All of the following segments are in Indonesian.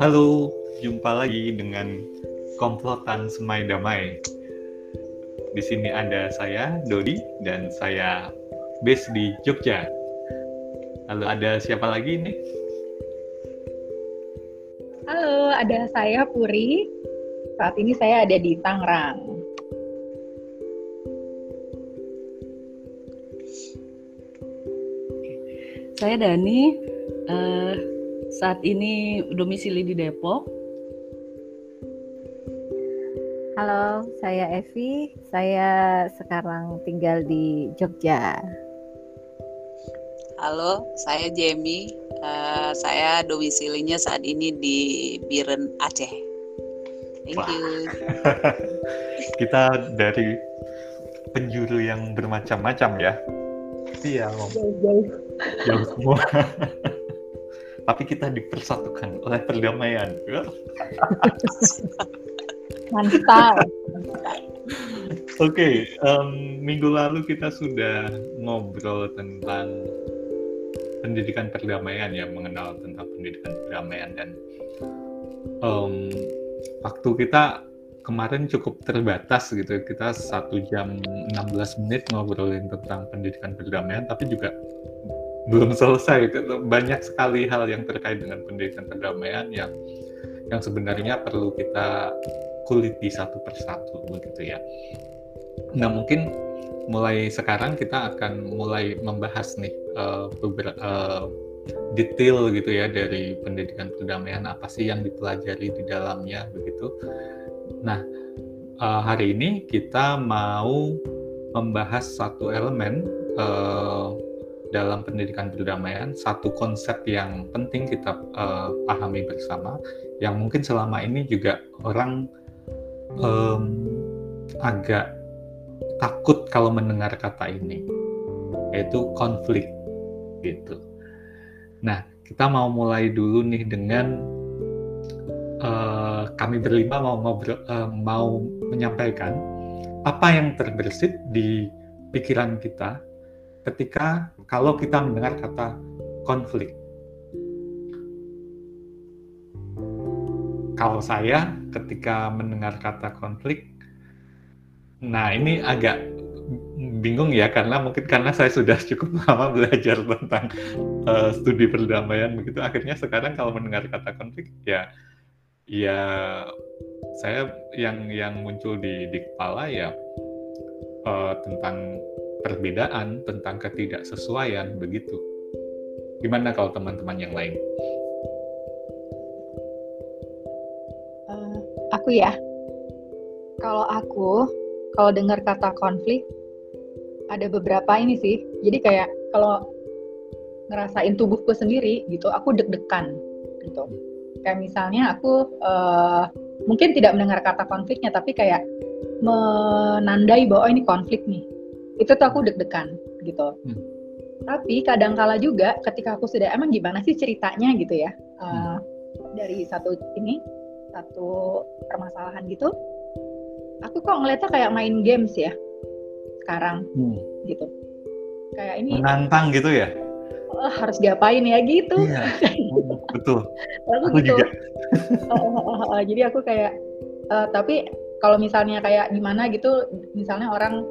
Halo, jumpa lagi dengan komplotan Semai Damai. Di sini ada saya, Dodi, dan saya base di Jogja. Lalu ada siapa lagi nih? Halo, ada saya Puri. Saat ini saya ada di Tangerang. Saya Dani. Uh, saat ini domisili di Depok. Halo, saya Evi. Saya sekarang tinggal di Jogja. Halo, saya Jamie. Uh, saya domisilinya saat ini di Biren Aceh. Thank Wah. you. Kita dari penjuru yang bermacam-macam ya. Iya, jauh-jauh. Jauh semua. tapi kita dipersatukan oleh perdamaian. Mantap. Oke, okay, um, minggu lalu kita sudah ngobrol tentang pendidikan perdamaian ya, mengenal tentang pendidikan perdamaian dan um, waktu kita kemarin cukup terbatas gitu. Kita satu jam 16 menit ngobrolin tentang pendidikan perdamaian, tapi juga belum selesai banyak sekali hal yang terkait dengan pendidikan perdamaian yang yang sebenarnya perlu kita kuliti satu persatu begitu ya. Nah mungkin mulai sekarang kita akan mulai membahas nih uh, detail gitu ya dari pendidikan perdamaian apa sih yang dipelajari di dalamnya begitu. Nah uh, hari ini kita mau membahas satu elemen uh, dalam pendidikan perdamaian satu konsep yang penting kita uh, pahami bersama yang mungkin selama ini juga orang um, agak takut kalau mendengar kata ini yaitu konflik gitu. Nah kita mau mulai dulu nih dengan uh, kami berlima mau ngobrol uh, mau menyampaikan apa yang terbersit di pikiran kita ketika kalau kita mendengar kata konflik. Kalau saya ketika mendengar kata konflik, nah ini agak bingung ya karena mungkin karena saya sudah cukup lama belajar tentang uh, studi perdamaian begitu akhirnya sekarang kalau mendengar kata konflik ya ya saya yang yang muncul di di kepala ya uh, tentang perbedaan, tentang ketidaksesuaian, begitu. Gimana kalau teman-teman yang lain? Uh, aku ya, kalau aku, kalau dengar kata konflik, ada beberapa ini sih. Jadi kayak kalau ngerasain tubuhku sendiri gitu, aku deg-degan gitu. Kayak misalnya aku uh, mungkin tidak mendengar kata konfliknya, tapi kayak menandai bahwa oh, ini konflik nih. Itu tuh aku deg-degan gitu. Hmm. tapi kadang-kala juga ketika aku sudah emang gimana sih ceritanya? gitu ya. Uh, dari satu ini satu permasalahan gitu aku kok ngeliatnya kayak main games ya sekarang hmm. gitu. Kayak ini menantang gitu ya oh, harus diapain ya? Gitu. Iya, betul. Aku, aku gitu. juga. uh, uh, uh, uh, jadi aku kayak uh, tapi kalau misalnya kayak gimana gitu misalnya orang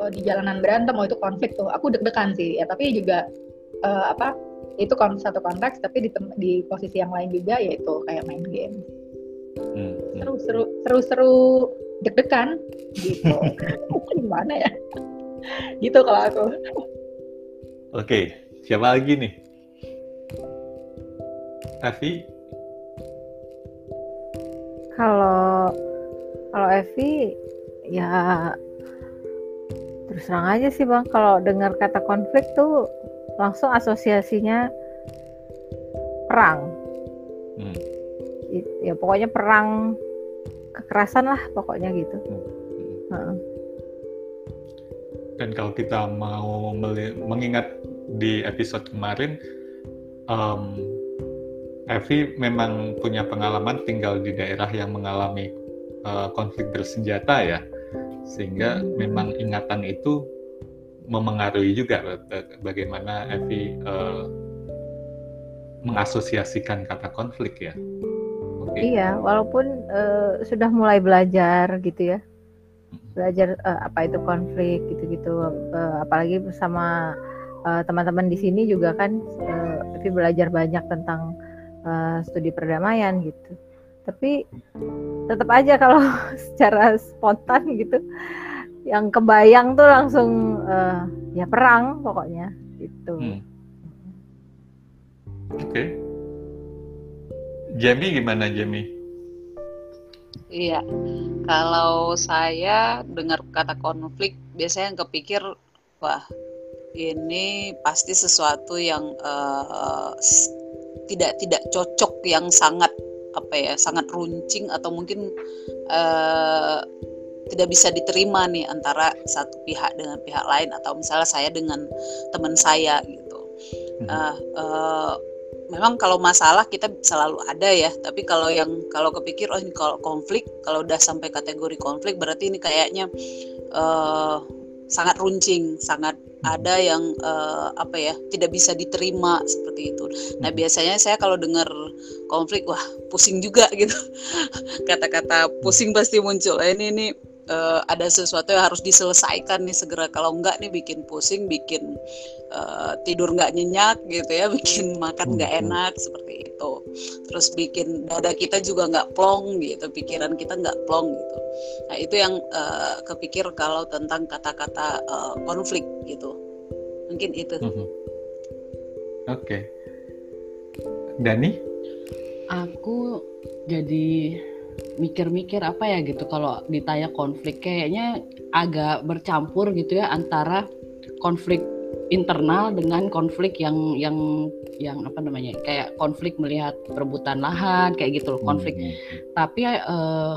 uh, di jalanan berantem oh itu konflik tuh. Aku deg-degan sih. Ya tapi juga uh, apa itu kon satu konteks tapi di di posisi yang lain juga yaitu kayak main game. Hmm, hmm. seru seru seru seru deg-degan. Gitu. Gimana ya? Gitu kalau aku. Oke siapa lagi nih? Evi? Kalau kalau Evi. Ya terus terang aja sih bang. Kalau dengar kata konflik tuh langsung asosiasinya perang. Hmm. ya pokoknya perang kekerasan lah pokoknya gitu. Hmm. Hmm. dan kalau kita mau mengingat di episode kemarin um, Evi memang punya pengalaman tinggal di daerah yang mengalami uh, konflik bersenjata ya sehingga memang ingatan itu memengaruhi juga bagaimana Evi uh, mengasosiasikan kata konflik ya. Okay. Iya, walaupun uh, sudah mulai belajar gitu ya, belajar uh, apa itu konflik gitu-gitu, uh, apalagi bersama teman-teman uh, di sini juga kan, uh, belajar banyak tentang uh, studi perdamaian gitu. Tapi tetap aja kalau secara spontan gitu, yang kebayang tuh langsung uh, ya perang pokoknya gitu. Hmm. Oke. Okay. Jamie gimana Jamie? Iya, kalau saya dengar kata konflik, biasanya yang kepikir, wah ini pasti sesuatu yang uh, tidak tidak cocok, yang sangat apa ya, sangat runcing atau mungkin uh, tidak bisa diterima nih antara satu pihak dengan pihak lain atau misalnya saya dengan teman saya gitu. Uh, uh, memang kalau masalah kita selalu ada ya tapi kalau yang kalau kepikir oh ini kalau konflik kalau udah sampai kategori konflik berarti ini kayaknya uh, sangat runcing sangat ada yang uh, apa ya tidak bisa diterima seperti itu. Nah hmm. biasanya saya kalau dengar konflik wah pusing juga gitu kata-kata pusing pasti muncul. Ini ini uh, ada sesuatu yang harus diselesaikan nih segera kalau enggak nih bikin pusing bikin uh, tidur nggak nyenyak gitu ya bikin makan nggak hmm, hmm. enak seperti itu terus bikin dada kita juga nggak plong gitu pikiran kita nggak plong gitu nah itu yang uh, kepikir kalau tentang kata-kata uh, konflik gitu mungkin itu mm -hmm. oke okay. Dani aku jadi mikir-mikir apa ya gitu kalau ditanya konflik kayaknya agak bercampur gitu ya antara konflik internal dengan konflik yang yang yang apa namanya kayak konflik melihat perebutan lahan kayak gitu loh konflik hmm. tapi eh,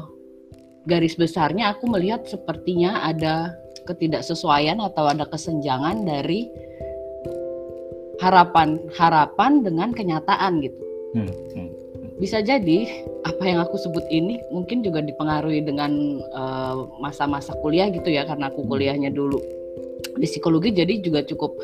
garis besarnya aku melihat sepertinya ada ketidaksesuaian atau ada kesenjangan dari harapan harapan dengan kenyataan gitu hmm. Hmm bisa jadi apa yang aku sebut ini mungkin juga dipengaruhi dengan eh, masa-masa uh, kuliah gitu ya karena aku kuliahnya dulu di psikologi jadi juga cukup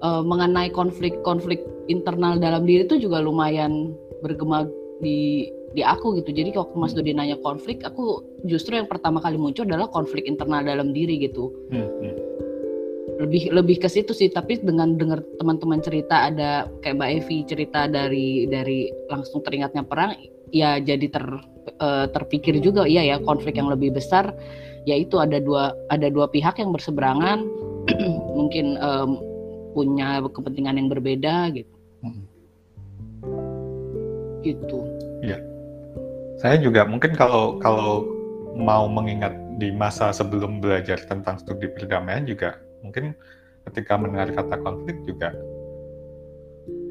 uh, mengenai konflik-konflik internal dalam diri itu juga lumayan bergema di di aku gitu. Jadi waktu Mas Dodi nanya konflik aku justru yang pertama kali muncul adalah konflik internal dalam diri gitu. Hmm, hmm. Lebih lebih ke situ sih tapi dengan dengar teman-teman cerita ada kayak Mbak Evi cerita dari dari langsung teringatnya perang ya jadi ter uh, terpikir juga iya ya konflik yang lebih besar yaitu ada dua ada dua pihak yang berseberangan mungkin um, punya kepentingan yang berbeda gitu. Hmm. gitu. Ya saya juga mungkin kalau kalau mau mengingat di masa sebelum belajar tentang studi perdamaian juga mungkin ketika mendengar kata konflik juga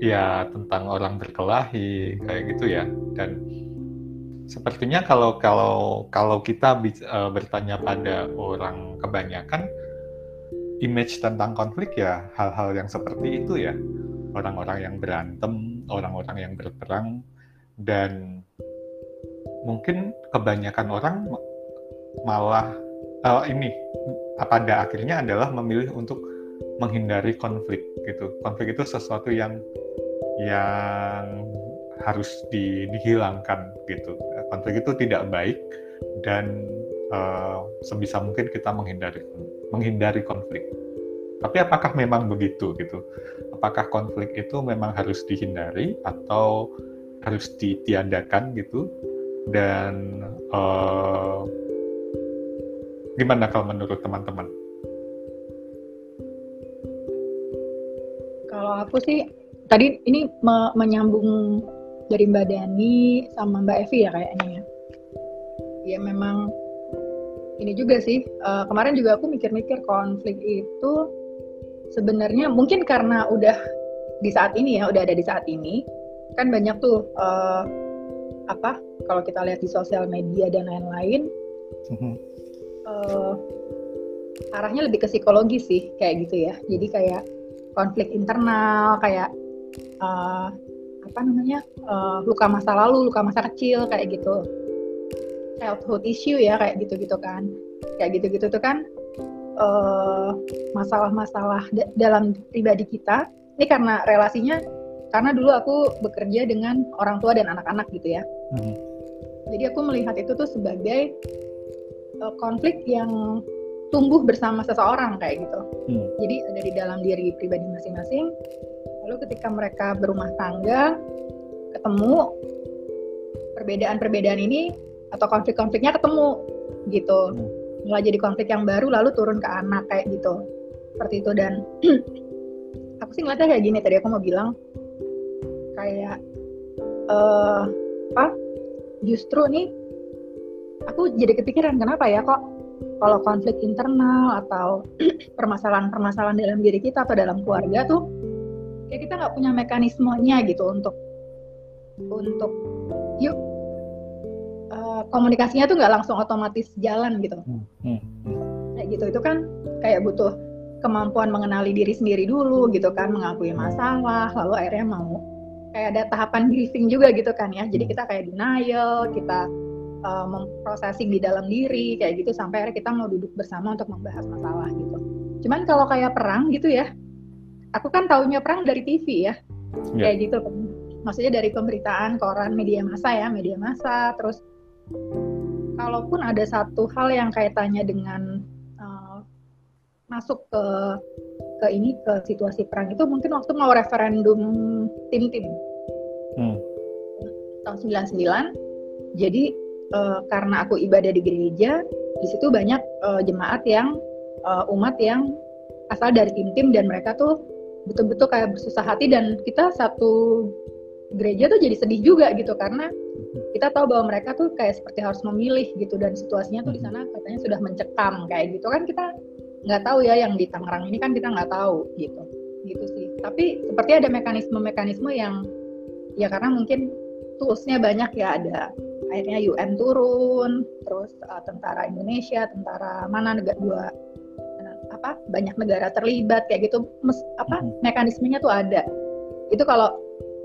ya tentang orang berkelahi kayak gitu ya. Dan sepertinya kalau kalau kalau kita uh, bertanya pada orang kebanyakan image tentang konflik ya hal-hal yang seperti itu ya. Orang-orang yang berantem orang-orang yang berperang dan mungkin kebanyakan orang malah uh, ini pada akhirnya adalah memilih untuk menghindari konflik gitu. Konflik itu sesuatu yang yang harus di, dihilangkan gitu. Konflik itu tidak baik dan uh, sebisa mungkin kita menghindari menghindari konflik. Tapi apakah memang begitu gitu? Apakah konflik itu memang harus dihindari atau harus ditiadakan gitu? Dan uh, Gimana kalau menurut teman-teman? Kalau aku sih tadi ini me menyambung dari Mbak Dani sama Mbak Evi ya kayaknya ya. Ya memang ini juga sih uh, kemarin juga aku mikir-mikir konflik itu sebenarnya mungkin karena udah di saat ini ya udah ada di saat ini kan banyak tuh uh, apa kalau kita lihat di sosial media dan lain-lain uh, arahnya lebih ke psikologi sih kayak gitu ya jadi kayak konflik internal kayak uh, apa namanya uh, luka masa lalu luka masa kecil kayak gitu. Childhood issue ya kayak gitu gitu kan. Kayak gitu gitu tuh kan eh, masalah-masalah uh, dalam pribadi kita. Ini karena relasinya karena dulu aku bekerja dengan orang tua dan anak-anak gitu ya. Hmm. jadi aku melihat itu tuh sebagai uh, konflik yang tumbuh bersama seseorang kayak gitu. Hmm. jadi ada di dalam diri pribadi masing-masing. Lalu ketika mereka berumah tangga ketemu perbedaan-perbedaan ini atau konflik-konfliknya ketemu gitu. Hmm. mulai jadi konflik yang baru lalu turun ke anak kayak gitu. Seperti itu dan aku sih ngeliatnya kayak gini tadi aku mau bilang. Kayak uh, apa? Justru nih aku jadi kepikiran kenapa ya kok kalau konflik internal atau permasalahan-permasalahan dalam diri kita atau dalam keluarga tuh kayak kita nggak punya mekanismenya gitu untuk untuk yuk komunikasinya tuh nggak langsung otomatis jalan gitu. Hmm. Hmm. Kayak gitu itu kan kayak butuh kemampuan mengenali diri sendiri dulu gitu kan, mengakui masalah, lalu akhirnya mau kayak ada tahapan grieving juga gitu kan ya. Jadi hmm. kita kayak denial, kita uh, memprosesing di dalam diri kayak gitu sampai akhirnya kita mau duduk bersama untuk membahas masalah gitu. Cuman kalau kayak perang gitu ya, aku kan taunya perang dari TV ya, yeah. kayak gitu. Maksudnya dari pemberitaan koran media massa ya, media massa, terus kalaupun ada satu hal yang kaitannya dengan uh, masuk ke ke ini ke situasi perang itu mungkin waktu mau referendum tim-tim hmm. tahun 99 jadi uh, karena aku ibadah di gereja di situ banyak uh, jemaat yang uh, umat yang asal dari tim-tim dan mereka tuh betul-betul kayak bersusah hati dan kita satu gereja tuh jadi sedih juga gitu karena kita tahu bahwa mereka tuh kayak seperti harus memilih gitu dan situasinya tuh di sana katanya sudah mencekam kayak gitu kan kita nggak tahu ya yang di Tangerang ini kan kita nggak tahu gitu. Gitu sih. Tapi seperti ada mekanisme-mekanisme yang ya karena mungkin toolsnya banyak ya ada akhirnya UN turun terus uh, tentara Indonesia tentara mana negara dua apa banyak negara terlibat kayak gitu mes, apa mekanismenya tuh ada. Itu kalau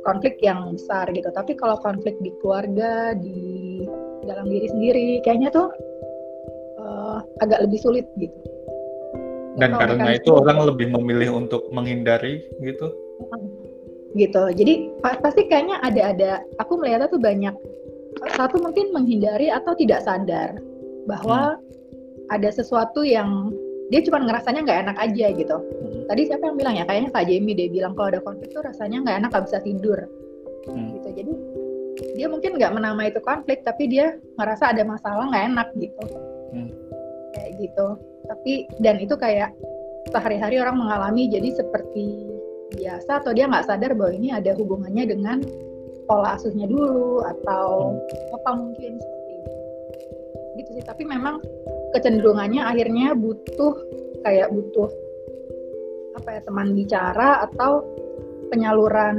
konflik yang besar gitu tapi kalau konflik di keluarga di dalam diri sendiri kayaknya tuh uh, agak lebih sulit gitu. Dan karena itu orang lebih memilih untuk menghindari gitu gitu jadi pasti kayaknya ada ada aku melihatnya tuh banyak satu mungkin menghindari atau tidak sadar bahwa hmm. ada sesuatu yang dia cuma ngerasanya nggak enak aja gitu hmm. tadi siapa yang bilang ya kayaknya Kak Jamie dia bilang kalau ada konflik tuh rasanya nggak enak nggak bisa tidur hmm. gitu jadi dia mungkin nggak menamai itu konflik tapi dia ngerasa ada masalah nggak enak gitu hmm. kayak gitu tapi dan itu kayak sehari-hari orang mengalami jadi seperti biasa atau dia nggak sadar bahwa ini ada hubungannya dengan pola asuhnya dulu atau apa mungkin seperti itu. Gitu sih tapi memang kecenderungannya akhirnya butuh kayak butuh apa ya teman bicara atau penyaluran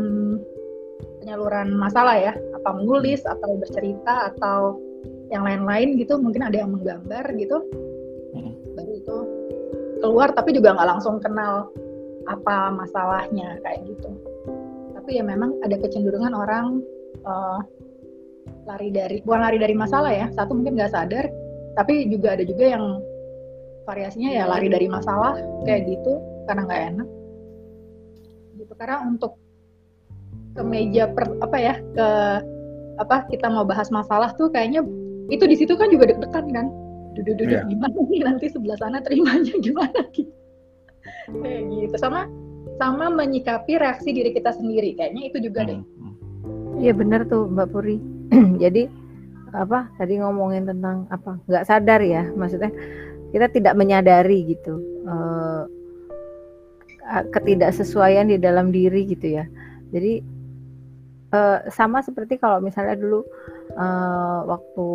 penyaluran masalah ya. Apa menulis atau bercerita atau yang lain-lain gitu mungkin ada yang menggambar gitu. Hmm. baru itu keluar tapi juga nggak langsung kenal apa masalahnya kayak gitu. Tapi ya memang ada kecenderungan orang uh, lari dari bukan lari dari masalah ya. Satu mungkin nggak sadar tapi juga ada juga yang variasinya ya lari dari masalah kayak gitu karena nggak enak. Gitu karena untuk ke meja per, apa ya ke apa kita mau bahas masalah tuh kayaknya itu di situ kan juga deg-degan kan. Duduk-duduk yeah. gimana nih nanti sebelah sana terimanya gimana gitu kayak gitu. Sama sama menyikapi reaksi diri kita sendiri. Kayaknya itu juga deh. Hmm. Iya benar tuh Mbak Puri. Jadi apa tadi ngomongin tentang apa nggak sadar ya maksudnya kita tidak menyadari gitu uh, ketidaksesuaian di dalam diri gitu ya. Jadi uh, sama seperti kalau misalnya dulu uh, waktu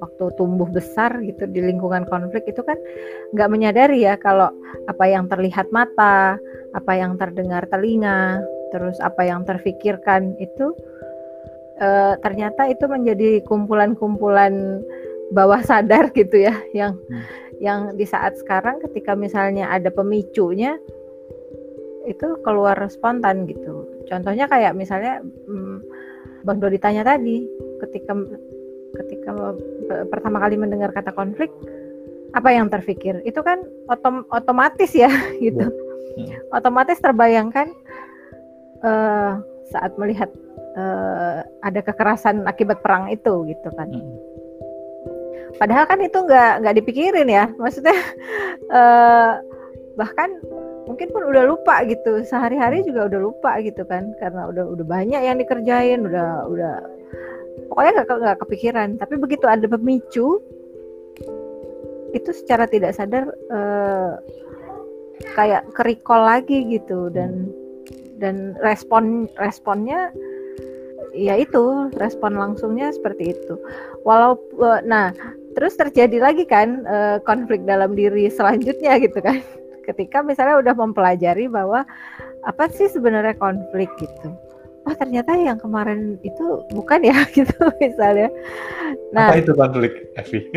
waktu tumbuh besar gitu di lingkungan konflik itu kan nggak menyadari ya kalau apa yang terlihat mata apa yang terdengar telinga terus apa yang terfikirkan itu uh, ternyata itu menjadi kumpulan-kumpulan bawah sadar gitu ya yang hmm. yang di saat sekarang ketika misalnya ada pemicunya itu keluar spontan gitu. Contohnya kayak misalnya hmm, Bang Dodi tanya tadi ketika ketika pertama kali mendengar kata konflik apa yang terpikir? Itu kan otom otomatis ya gitu. Hmm. otomatis terbayangkan uh, saat melihat uh, ada kekerasan akibat perang itu gitu kan. Hmm. padahal kan itu nggak nggak dipikirin ya. Maksudnya uh, bahkan mungkin pun udah lupa gitu. Sehari-hari juga udah lupa gitu kan. Karena udah udah banyak yang dikerjain udah udah pokoknya nggak kepikiran. Tapi begitu ada pemicu itu secara tidak sadar uh, kayak kerikol lagi gitu. Dan dan respon responnya ya itu respon langsungnya seperti itu. Walau uh, nah terus terjadi lagi kan uh, konflik dalam diri selanjutnya gitu kan. Ketika misalnya udah mempelajari bahwa apa sih sebenarnya konflik gitu oh ternyata yang kemarin itu bukan ya gitu misalnya. Nah, apa itu konflik, Evi?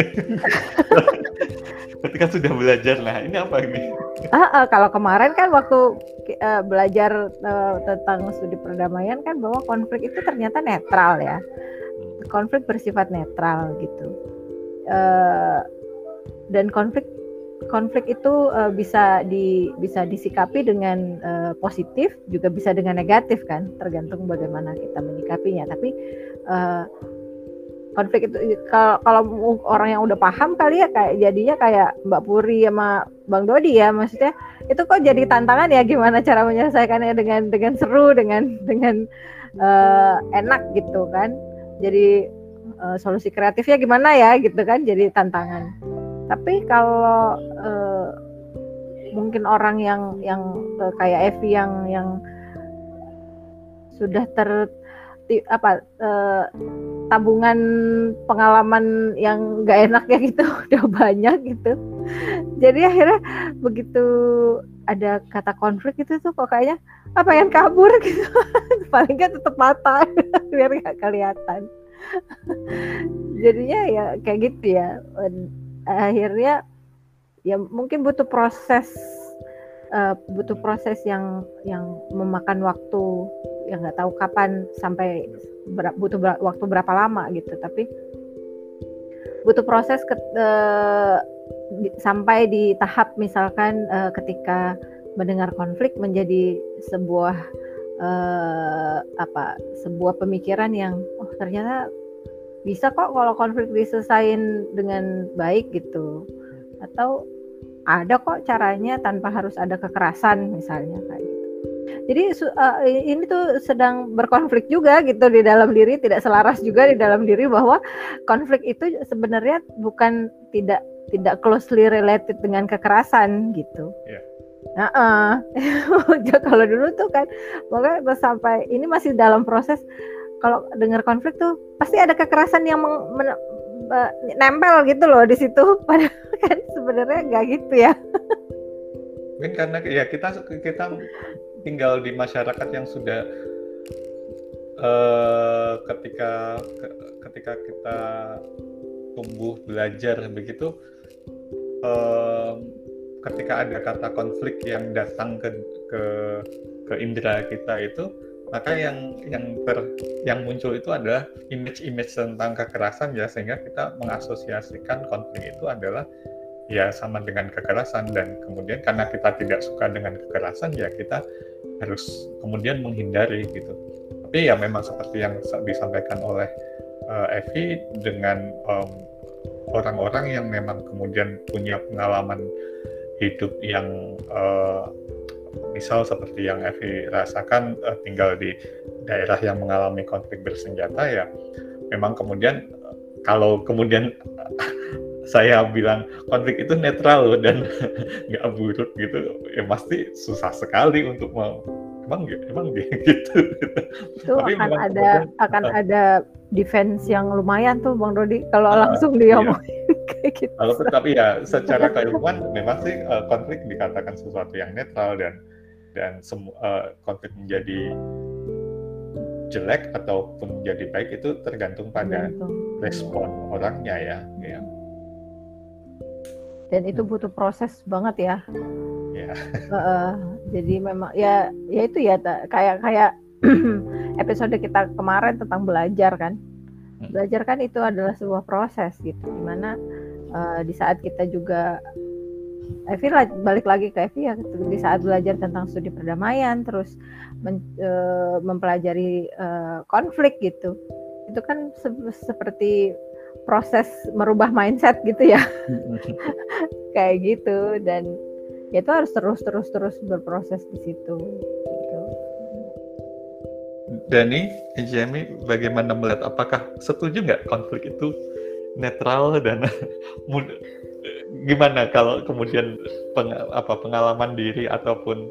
Ketika sudah belajar, nah ini apa ini? Uh, uh, kalau kemarin kan waktu uh, belajar uh, tentang studi perdamaian kan bahwa konflik itu ternyata netral ya, hmm. konflik bersifat netral gitu. Uh, dan konflik konflik itu uh, bisa di bisa disikapi dengan uh, positif juga bisa dengan negatif kan tergantung bagaimana kita menyikapinya. Tapi uh, konflik itu kalau kalau orang yang udah paham kali ya kayak jadinya kayak Mbak Puri sama Bang Dodi ya maksudnya itu kok jadi tantangan ya gimana cara menyelesaikannya dengan dengan seru dengan dengan uh, enak gitu kan. Jadi uh, solusi kreatifnya gimana ya gitu kan jadi tantangan. Tapi kalau uh, mungkin orang yang yang uh, kayak Evi yang yang sudah ter apa uh, tabungan pengalaman yang gak enak ya gitu udah banyak gitu. Jadi akhirnya begitu ada kata konflik itu tuh kok kayaknya apa yang kabur gitu. Paling nggak tetap mata biar nggak kelihatan. Jadinya ya kayak gitu ya. Akhirnya ya mungkin butuh proses uh, butuh proses yang yang memakan waktu yang nggak tahu kapan sampai ber, butuh ber, waktu berapa lama gitu. Tapi butuh proses ke, uh, sampai di tahap misalkan uh, ketika mendengar konflik menjadi sebuah uh, apa sebuah pemikiran yang oh ternyata bisa kok kalau konflik diselesain dengan baik gitu atau ada kok caranya tanpa harus ada kekerasan misalnya kayak gitu. Jadi uh, ini tuh sedang berkonflik juga gitu di dalam diri tidak selaras juga di dalam diri bahwa konflik itu sebenarnya bukan tidak tidak closely related dengan kekerasan gitu. Yeah. Nah, uh, kalau dulu tuh kan, pokoknya sampai ini masih dalam proses kalau dengar konflik tuh pasti ada kekerasan yang meng, men, uh, nempel gitu loh di situ. Padahal kan sebenarnya nggak gitu ya. Mungkin karena ya kita kita tinggal di masyarakat yang sudah uh, ketika ketika kita tumbuh belajar begitu uh, ketika ada kata konflik yang datang ke ke ke indera kita itu maka yang yang ter yang muncul itu adalah image-image tentang kekerasan ya sehingga kita mengasosiasikan konflik itu adalah ya sama dengan kekerasan. Dan kemudian karena kita tidak suka dengan kekerasan ya kita harus kemudian menghindari gitu. Tapi ya memang seperti yang disampaikan oleh uh, Evi dengan orang-orang um, yang memang kemudian punya pengalaman hidup yang uh, misal seperti yang Evi rasakan uh, tinggal di daerah yang mengalami konflik bersenjata ya memang kemudian kalau kemudian saya bilang konflik itu netral dan nggak buruk gitu ya pasti susah sekali untuk mau emang emang gitu itu Tapi akan ada akan uh, ada defense yang lumayan tuh bang Dodi kalau uh, langsung dia iya. kayak gitu. Kalau tapi ya secara keilmuan memang sih uh, konflik dikatakan sesuatu yang netral dan dan semua uh, konflik menjadi jelek ataupun menjadi baik itu tergantung pada tergantung. respon orangnya ya, ya. Dan itu butuh proses banget ya. Ya. Uh, jadi memang ya ya itu ya kayak kayak episode kita kemarin tentang belajar kan. Hmm. Belajar kan itu adalah sebuah proses gitu, di mana uh, di saat kita juga Evi balik lagi ke Evi ya di saat belajar tentang studi perdamaian terus men, uh, mempelajari uh, konflik gitu. Itu kan se seperti proses merubah mindset gitu ya. Kayak gitu dan itu harus terus terus terus berproses di situ gitu. Dani, Jamie, bagaimana melihat? Apakah setuju nggak konflik itu netral dan gimana kalau kemudian peng, apa pengalaman diri ataupun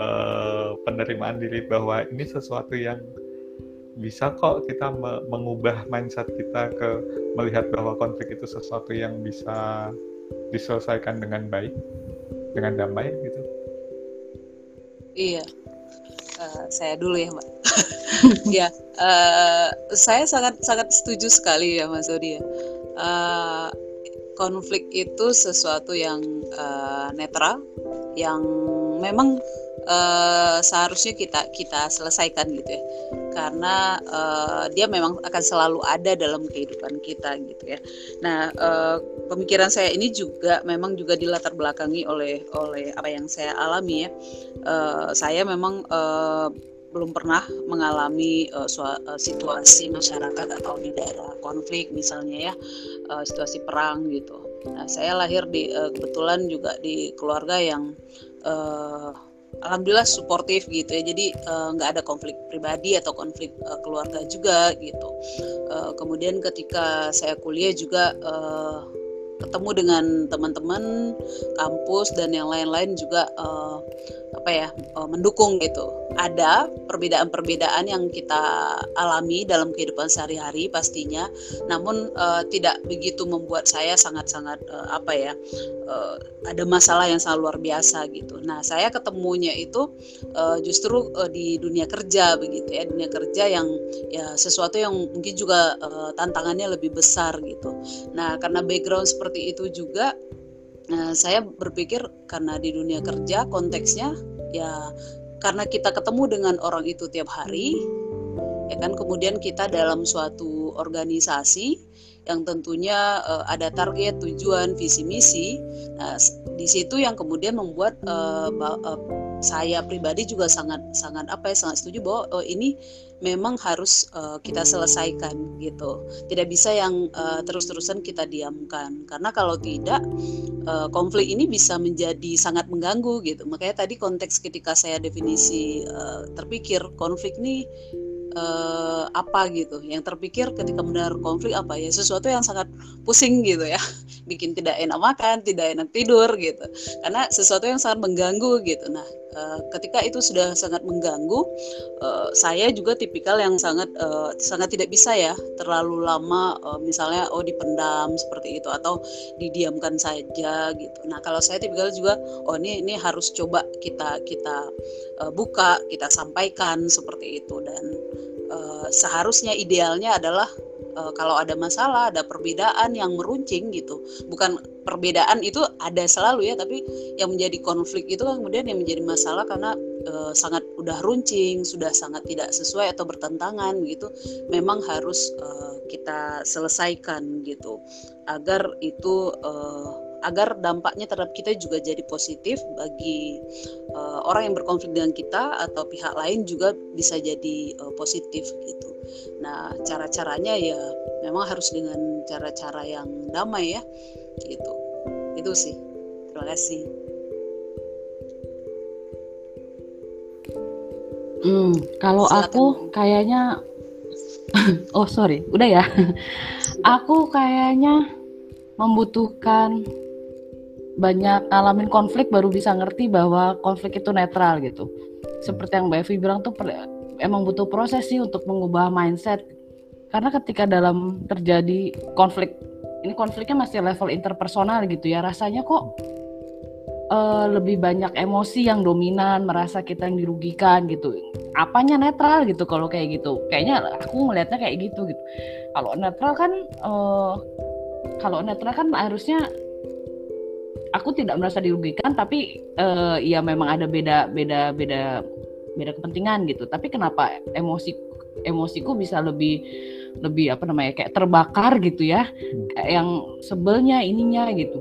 uh, penerimaan diri bahwa ini sesuatu yang bisa kok kita me mengubah mindset kita ke melihat bahwa konflik itu sesuatu yang bisa diselesaikan dengan baik dengan damai gitu? Iya. Uh, saya dulu ya mbak. Ya uh, saya sangat sangat setuju sekali ya mas Odi ya. Uh, konflik itu sesuatu yang uh, netral yang memang uh, seharusnya kita kita selesaikan gitu ya karena uh, dia memang akan selalu ada dalam kehidupan kita gitu ya. Nah uh, pemikiran saya ini juga memang juga dilatar belakangi oleh oleh apa yang saya alami ya. Uh, saya memang uh, belum pernah mengalami uh, situasi masyarakat atau di daerah konflik misalnya ya uh, situasi perang gitu. Nah saya lahir di uh, kebetulan juga di keluarga yang uh, alhamdulillah suportif gitu ya jadi nggak uh, ada konflik pribadi atau konflik uh, keluarga juga gitu uh, kemudian ketika saya kuliah juga uh, ketemu dengan teman-teman kampus dan yang lain-lain juga uh, apa ya uh, mendukung gitu. Ada perbedaan-perbedaan yang kita alami dalam kehidupan sehari-hari pastinya, namun uh, tidak begitu membuat saya sangat-sangat uh, apa ya uh, ada masalah yang sangat luar biasa gitu. Nah saya ketemunya itu uh, justru uh, di dunia kerja begitu ya dunia kerja yang ya sesuatu yang mungkin juga uh, tantangannya lebih besar gitu. Nah karena background seperti seperti itu juga. Nah, saya berpikir karena di dunia kerja konteksnya ya karena kita ketemu dengan orang itu tiap hari ya kan? Kemudian kita dalam suatu organisasi yang tentunya uh, ada target tujuan visi misi. Nah di situ yang kemudian membuat uh, saya pribadi juga sangat sangat apa ya sangat setuju bahwa oh, ini memang harus uh, kita selesaikan gitu. Tidak bisa yang uh, terus-terusan kita diamkan. Karena kalau tidak uh, konflik ini bisa menjadi sangat mengganggu gitu. Makanya tadi konteks ketika saya definisi uh, terpikir konflik ini uh, apa gitu. Yang terpikir ketika mendengar konflik apa ya sesuatu yang sangat pusing gitu ya. Bikin tidak enak makan tidak enak tidur gitu. Karena sesuatu yang sangat mengganggu gitu. Nah uh, ketika itu sudah sangat mengganggu uh, saya juga tipikal yang sangat uh, sangat tidak bisa ya terlalu lama misalnya oh dipendam seperti itu atau didiamkan saja gitu. Nah kalau saya tipikal juga oh ini ini harus coba kita kita buka kita sampaikan seperti itu. Dan seharusnya idealnya adalah uh, kalau ada masalah, ada perbedaan yang meruncing gitu. Bukan perbedaan itu ada selalu ya, tapi yang menjadi konflik itu kan kemudian yang menjadi masalah karena uh, sangat udah runcing, sudah sangat tidak sesuai atau bertentangan gitu. Memang harus uh, kita selesaikan gitu agar itu uh, agar dampaknya terhadap kita juga jadi positif bagi uh, orang yang berkonflik dengan kita atau pihak lain juga bisa jadi uh, positif gitu. Nah, cara-caranya ya memang harus dengan cara-cara yang damai ya. Gitu. Itu sih. Terima kasih. Hmm, kalau Silakan. aku kayaknya oh sorry, udah ya. aku kayaknya membutuhkan banyak ngalamin konflik baru bisa ngerti bahwa konflik itu netral gitu. Seperti yang Mbak Evi bilang tuh emang butuh proses sih untuk mengubah mindset. Karena ketika dalam terjadi konflik, ini konfliknya masih level interpersonal gitu ya, rasanya kok uh, lebih banyak emosi yang dominan, merasa kita yang dirugikan gitu. Apanya netral gitu kalau kayak gitu. Kayaknya aku ngelihatnya kayak gitu gitu. Kalau netral kan uh, kalau netral kan harusnya aku tidak merasa dirugikan tapi uh, ya memang ada beda beda beda beda kepentingan gitu. Tapi kenapa emosi emosiku bisa lebih lebih apa namanya kayak terbakar gitu ya? Hmm. kayak yang sebelnya ininya gitu.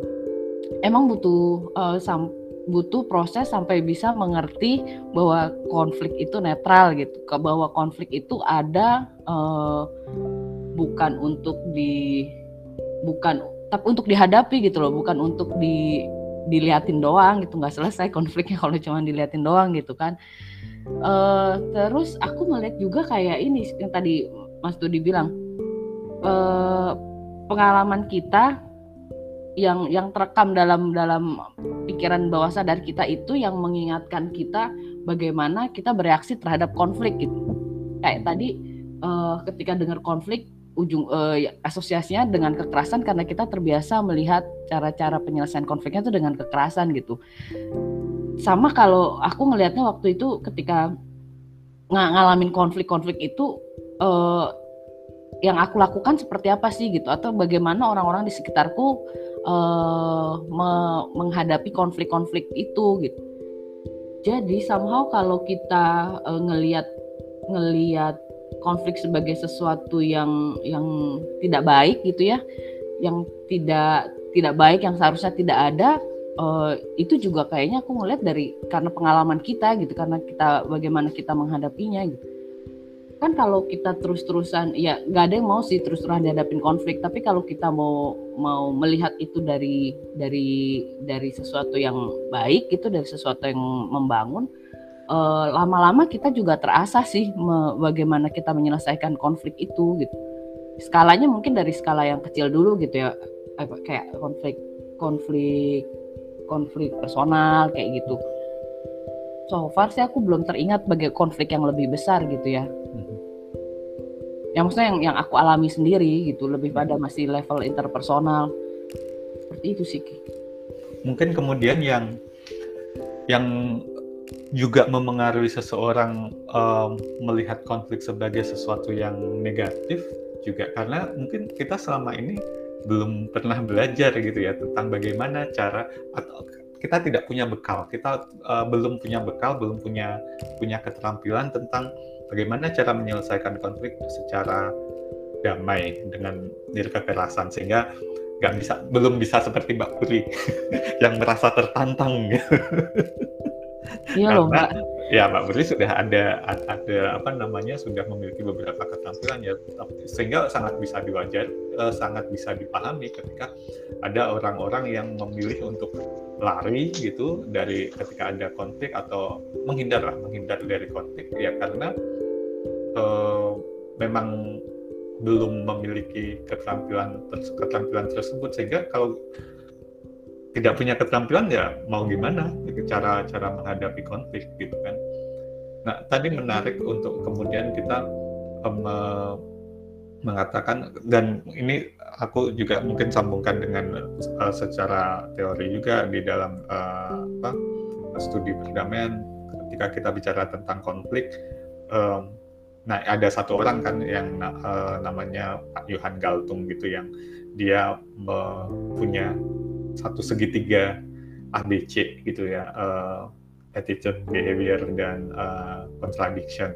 Emang butuh uh, sam butuh proses sampai bisa mengerti bahwa konflik itu netral gitu. Bahwa konflik itu ada uh, bukan untuk di bukan tapi untuk dihadapi gitu loh. Bukan untuk di diliatin doang gitu. Nggak selesai konfliknya kalau cuma diliatin doang gitu kan uh, terus aku melihat juga kayak ini yang tadi Mas Dudi bilang uh, pengalaman kita yang yang terekam dalam dalam pikiran bawah sadar kita itu yang mengingatkan kita bagaimana kita bereaksi terhadap konflik gitu. Kayak tadi uh, ketika dengar konflik ujung uh, asosiasinya dengan kekerasan karena kita terbiasa melihat cara-cara penyelesaian konfliknya itu dengan kekerasan gitu. Sama kalau aku ngelihatnya waktu itu ketika ng ngalamin konflik-konflik itu uh, yang aku lakukan seperti apa sih gitu atau bagaimana orang-orang di sekitarku uh, me menghadapi konflik-konflik itu gitu. Jadi somehow kalau kita uh, ngelihat ngelihat konflik sebagai sesuatu yang yang tidak baik gitu ya yang tidak tidak baik yang seharusnya tidak ada uh, itu juga kayaknya aku ngeliat dari karena pengalaman kita gitu karena kita bagaimana kita menghadapinya gitu. Kan kalau kita terus-terusan ya nggak ada yang mau sih terus-terusan dihadapin konflik tapi kalau kita mau mau melihat itu dari dari dari sesuatu yang baik itu dari sesuatu yang membangun eh, lama-lama kita juga terasa sih me, bagaimana kita menyelesaikan konflik itu gitu. Skalanya mungkin dari skala yang kecil dulu gitu ya, kayak konflik konflik konflik personal kayak gitu. So far sih aku belum teringat bagi konflik yang lebih besar gitu ya. Mm-hmm. Yang maksudnya yang yang aku alami sendiri gitu, lebih pada masih level interpersonal. Seperti itu sih. Mungkin kemudian yang yang juga memengaruhi seseorang um, melihat konflik sebagai sesuatu yang negatif juga. Karena mungkin kita selama ini belum pernah belajar gitu ya tentang bagaimana cara atau kita tidak punya bekal. Kita uh, belum punya bekal belum punya punya keterampilan tentang bagaimana cara menyelesaikan konflik secara damai dengan diri kekerasan sehingga nggak bisa belum bisa seperti Mbak Puri yang merasa tertantang gitu. Iya loh, Mbak. Ya, Mbak Putri sudah ada ada apa namanya sudah memiliki beberapa keterampilan ya, sehingga sangat bisa diwajar, eh, sangat bisa dipahami ketika ada orang-orang yang memilih untuk lari gitu dari ketika ada konflik atau menghindar lah, menghindar dari konflik. Ya karena eh, memang belum memiliki keterampilan keterampilan tersebut. Sehingga kalau tidak punya keterampilan ya mau gimana? Gitu, cara cara menghadapi konflik gitu kan. Nah tadi menarik untuk kemudian kita um, mengatakan dan ini aku juga mungkin sambungkan dengan uh, secara teori juga di dalam uh, apa studi perdamaian. Ketika kita bicara tentang konflik um, nah ada satu orang kan yang uh, namanya Pak Johan Galtung gitu yang dia uh, punya satu segitiga ABC gitu ya uh, attitude, behavior dan uh, contradiction.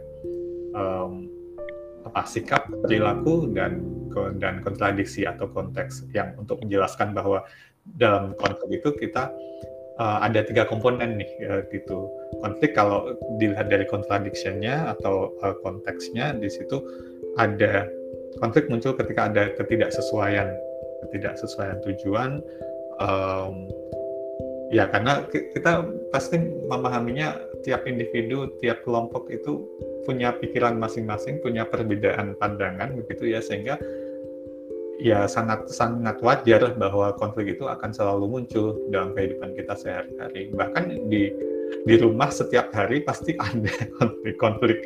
Um, apa sikap perilaku dan dan kontradiksi atau konteks yang untuk menjelaskan bahwa dalam konflik itu kita uh, ada tiga komponen nih uh, gitu. Konflik kalau dilihat dari contradictionnya atau uh, konteksnya di situ ada konflik muncul ketika ada ketidaksesuaian. Ketidaksesuaian tujuan um, ya karena kita pasti memahaminya tiap individu, tiap kelompok itu punya pikiran masing-masing, punya perbedaan pandangan begitu ya sehingga ya sangat sangat wajar bahwa konflik itu akan selalu muncul dalam kehidupan kita sehari-hari. Bahkan di di rumah setiap hari pasti ada konflik-konflik.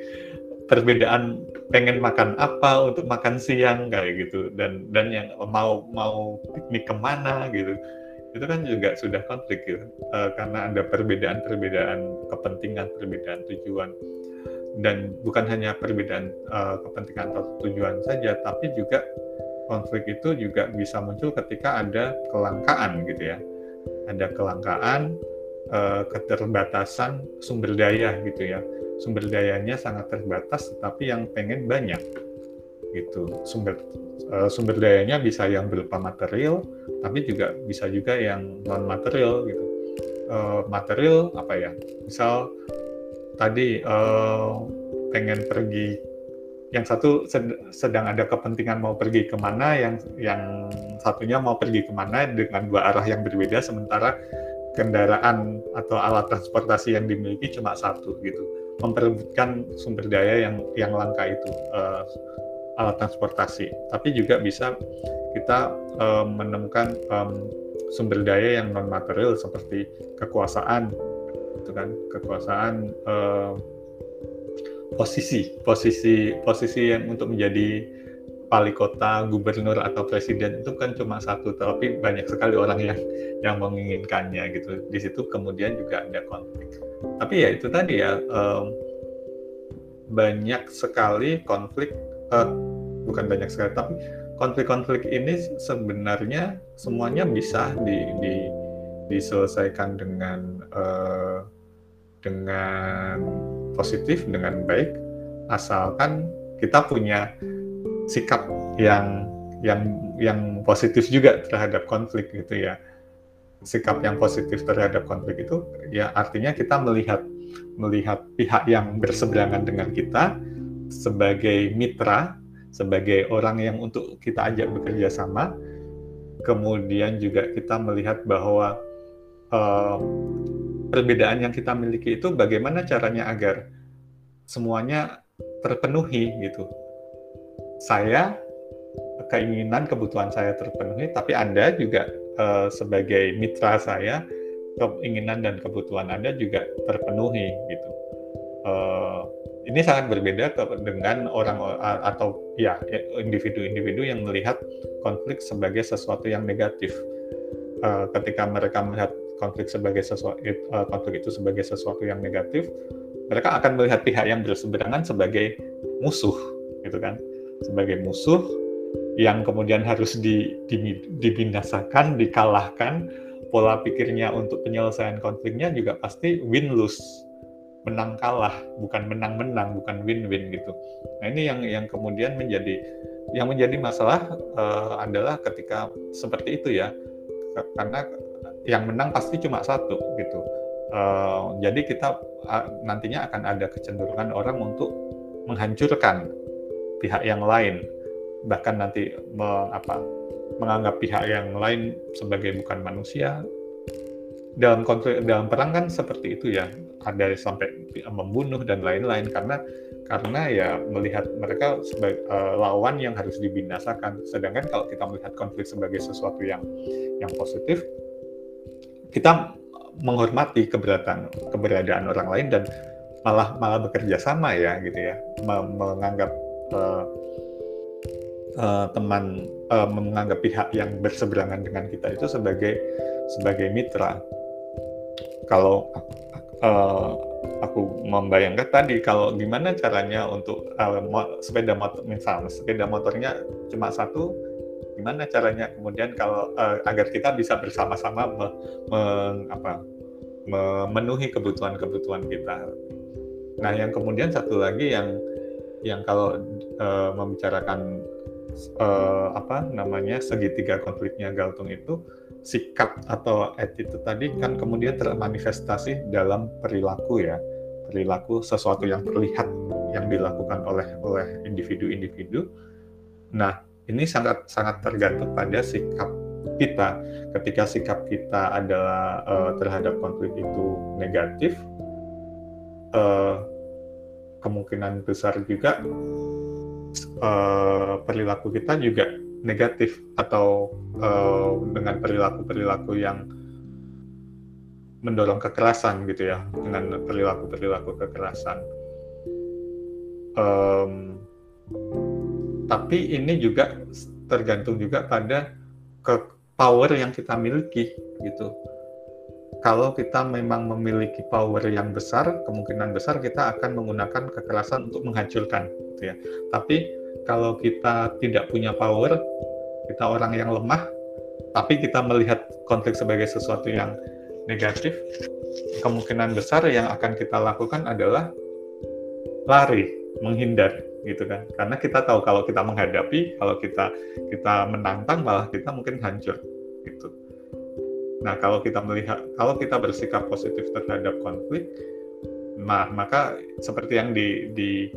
Perbedaan pengen makan apa untuk makan siang kayak gitu. Dan dan yang mau mau piknik ke mana gitu itu kan juga sudah konflik gitu. Uh, karena ada perbedaan-perbedaan kepentingan, perbedaan tujuan. Dan bukan hanya perbedaan uh, kepentingan atau tujuan saja, tapi juga konflik itu juga bisa muncul ketika ada kelangkaan gitu ya, ada kelangkaan, uh, keterbatasan sumber daya gitu ya, sumber dayanya sangat terbatas, tetapi yang pengen banyak gitu. Sumber uh, sumber dayanya bisa yang berupa material tapi juga bisa juga yang non material gitu. Uh, material apa ya? Misal tadi uh, pengen pergi yang satu sedang ada kepentingan mau pergi ke mana yang yang satunya mau pergi ke mana dengan dua arah yang berbeda sementara kendaraan atau alat transportasi yang dimiliki cuma satu gitu. Memperebutkan sumber daya yang yang langka itu uh, alat transportasi, tapi juga bisa kita um, menemukan um, sumber daya yang non material seperti kekuasaan, itu kan kekuasaan um, posisi, posisi, posisi yang untuk menjadi wali kota, gubernur atau presiden itu kan cuma satu, tapi banyak sekali orang yang yang menginginkannya gitu. Di situ kemudian juga ada konflik. Tapi ya itu tadi ya um, banyak sekali konflik uh, bukan banyak sekali tapi konflik-konflik ini sebenarnya semuanya bisa di, di diselesaikan dengan uh, dengan positif dengan baik asalkan kita punya sikap yang yang yang positif juga terhadap konflik gitu ya. Sikap yang positif terhadap konflik itu ya artinya kita melihat melihat pihak yang berseberangan dengan kita sebagai mitra, sebagai orang yang untuk kita ajak bekerja sama. Kemudian juga kita melihat bahwa uh, perbedaan yang kita miliki itu bagaimana caranya agar semuanya terpenuhi gitu. Saya keinginan kebutuhan saya terpenuhi, tapi Anda juga uh, sebagai mitra saya keinginan dan kebutuhan Anda juga terpenuhi gitu. Uh, ini sangat berbeda dengan orang atau ya individu-individu yang melihat konflik sebagai sesuatu yang negatif. Uh, ketika mereka melihat konflik sebagai sesuatu uh, konflik itu sebagai sesuatu yang negatif, mereka akan melihat pihak yang berseberangan sebagai musuh, gitu kan? Sebagai musuh yang kemudian harus di, di, dibinasakan, dikalahkan pola pikirnya untuk penyelesaian konfliknya juga pasti win lose menang kalah bukan menang menang bukan win win gitu. Nah ini yang yang kemudian menjadi yang menjadi masalah uh, adalah ketika seperti itu ya. Karena yang menang pasti cuma satu gitu. Uh, jadi kita uh, nantinya akan ada kecenderungan orang untuk menghancurkan pihak yang lain. Bahkan nanti me, apa menganggap pihak yang lain sebagai bukan manusia. Dalam konflik dalam perang kan seperti itu ya ada sampai membunuh dan lain-lain. Karena karena ya melihat mereka sebagai uh, lawan yang harus dibinasakan. Sedangkan kalau kita melihat konflik sebagai sesuatu yang yang positif kita menghormati keberadaan keberadaan orang lain dan malah malah bekerja sama ya gitu ya. Menganggap uh, uh, teman uh, menganggap pihak yang berseberangan dengan kita itu sebagai sebagai mitra. Kalau uh, aku membayangkan tadi kalau gimana caranya untuk uh, sepeda motor misalnya sepeda motornya cuma satu gimana caranya kemudian kalau uh, agar kita bisa bersama-sama me, me, memenuhi kebutuhan-kebutuhan kita. Nah, yang kemudian satu lagi yang yang kalau uh, membicarakan uh, apa namanya segitiga konfliknya Galtung itu sikap atau attitude tadi kan kemudian termanifestasi dalam perilaku ya perilaku sesuatu yang terlihat yang dilakukan oleh oleh individu-individu. Nah ini sangat sangat tergantung pada sikap kita. Ketika sikap kita adalah uh, terhadap konflik itu negatif, uh, kemungkinan besar juga uh, perilaku kita juga negatif atau uh, dengan perilaku-perilaku yang mendorong kekerasan gitu ya dengan perilaku-perilaku kekerasan. Um, tapi ini juga tergantung juga pada ke power yang kita miliki gitu. Kalau kita memang memiliki power yang besar, kemungkinan besar kita akan menggunakan kekerasan untuk menghancurkan gitu ya. Tapi kalau kita tidak punya power, kita orang yang lemah, tapi kita melihat konflik sebagai sesuatu yang negatif, kemungkinan besar yang akan kita lakukan adalah lari menghindar gitu kan. Karena kita tahu kalau kita menghadapi kalau kita kita menantang malah kita mungkin hancur gitu. Nah kalau kita melihat kalau kita bersikap positif terhadap konflik nah maka seperti yang di, di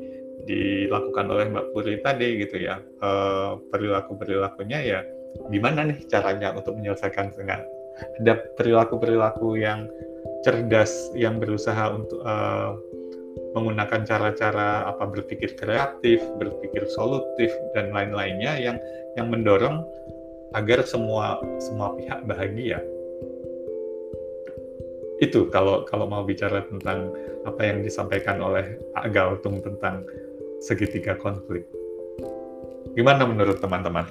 dilakukan oleh Mbak Puri tadi gitu ya uh, perilaku perilakunya ya gimana nih caranya untuk menyelesaikan dengan ada perilaku perilaku yang cerdas yang berusaha untuk uh, menggunakan cara-cara apa berpikir kreatif, berpikir solutif dan lain-lainnya yang yang mendorong agar semua semua pihak bahagia. Itu kalau kalau mau bicara tentang apa yang disampaikan oleh Pak Galtung tentang segitiga konflik. Gimana menurut teman-teman?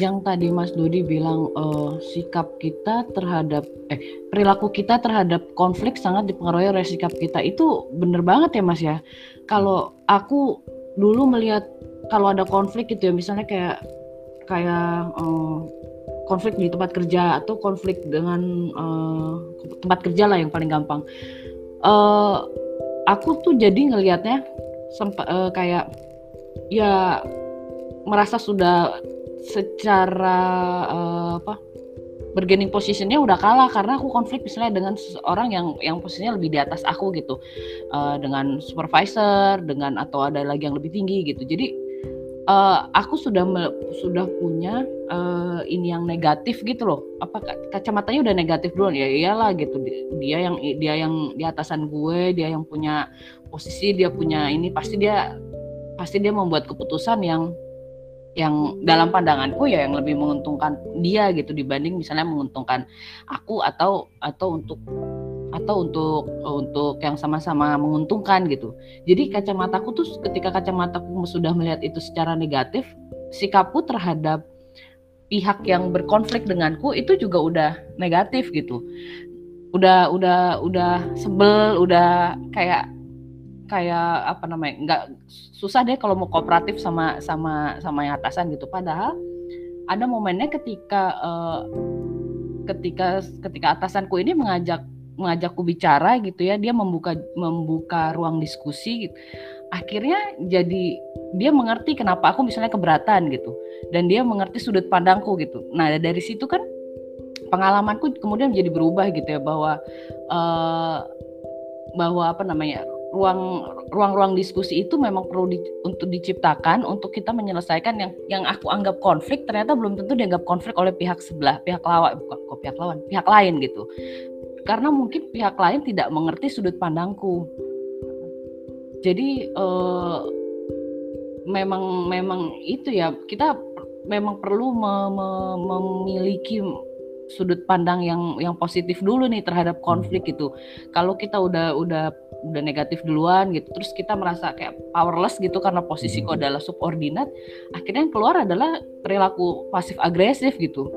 yang tadi Mas Dodi bilang uh, sikap kita terhadap eh perilaku kita terhadap konflik sangat dipengaruhi oleh sikap kita itu bener banget ya Mas ya. Kalau aku dulu melihat kalau ada konflik gitu ya misalnya kayak kayak uh, konflik di tempat kerja atau konflik dengan uh, tempat kerja lah yang paling gampang. Uh, aku tuh jadi ngelihatnya sempat uh, kayak ya merasa sudah secara uh, apa bergaining positionnya udah kalah. Karena aku konflik misalnya dengan seseorang yang yang posisinya lebih di atas aku gitu. Uh, dengan supervisor dengan atau ada lagi yang lebih tinggi gitu. Jadi uh, aku sudah sudah punya uh, ini yang negatif gitu loh. Apa kacamatanya udah negatif dulu ya iyalah gitu. Dia yang dia yang di atasan gue dia yang punya posisi dia punya ini pasti dia pasti dia membuat keputusan yang yang dalam pandanganku ya yang lebih menguntungkan dia gitu dibanding misalnya menguntungkan aku atau atau untuk atau untuk untuk yang sama-sama menguntungkan gitu. Jadi kacamataku tuh ketika kacamataku sudah melihat itu secara negatif, sikapku terhadap pihak yang berkonflik denganku itu juga udah negatif gitu. Udah udah udah sebel, udah kayak kayak apa namanya nggak susah deh kalau mau kooperatif sama sama sama yang atasan gitu padahal ada momennya ketika uh, ketika ketika atasanku ini mengajak mengajakku bicara gitu ya dia membuka membuka ruang diskusi gitu. Akhirnya jadi dia mengerti kenapa aku misalnya keberatan gitu. Dan dia mengerti sudut pandangku gitu. Nah dari situ kan pengalamanku kemudian menjadi berubah gitu ya bahwa uh, bahwa apa namanya ruang ruang-ruang diskusi itu memang perlu di, untuk diciptakan untuk kita menyelesaikan yang yang aku anggap konflik ternyata belum tentu dianggap konflik oleh pihak sebelah pihak lawan bukan kok pihak lawan pihak lain gitu karena mungkin pihak lain tidak mengerti sudut pandangku jadi eh, memang memang itu ya kita memang perlu me, me, memiliki sudut pandang yang yang positif dulu nih terhadap konflik gitu. Kalau kita udah udah udah negatif duluan gitu, terus kita merasa kayak powerless gitu karena posisiku adalah subordinat, akhirnya yang keluar adalah perilaku pasif agresif gitu.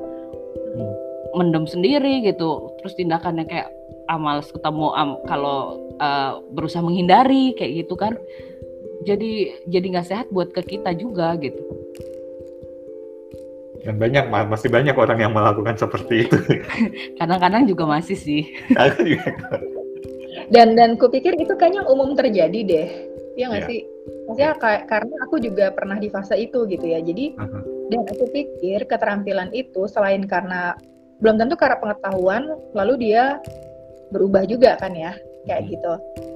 Hmm. Mendem sendiri gitu, terus tindakannya kayak ah males ketemu um, kalau uh, berusaha menghindari kayak gitu kan. Jadi jadi nggak sehat buat ke kita juga gitu. Dan banyak masih banyak orang yang melakukan seperti itu. Kadang-kadang juga masih sih. dan dan kupikir itu kayaknya umum terjadi deh. Iya nggak ya. sih? Maksudnya ya. kayak karena aku juga pernah di fase itu gitu ya. Jadi uh -huh. dan aku pikir keterampilan itu selain karena belum tentu karena pengetahuan, lalu dia berubah juga kan ya kayak hmm. gitu.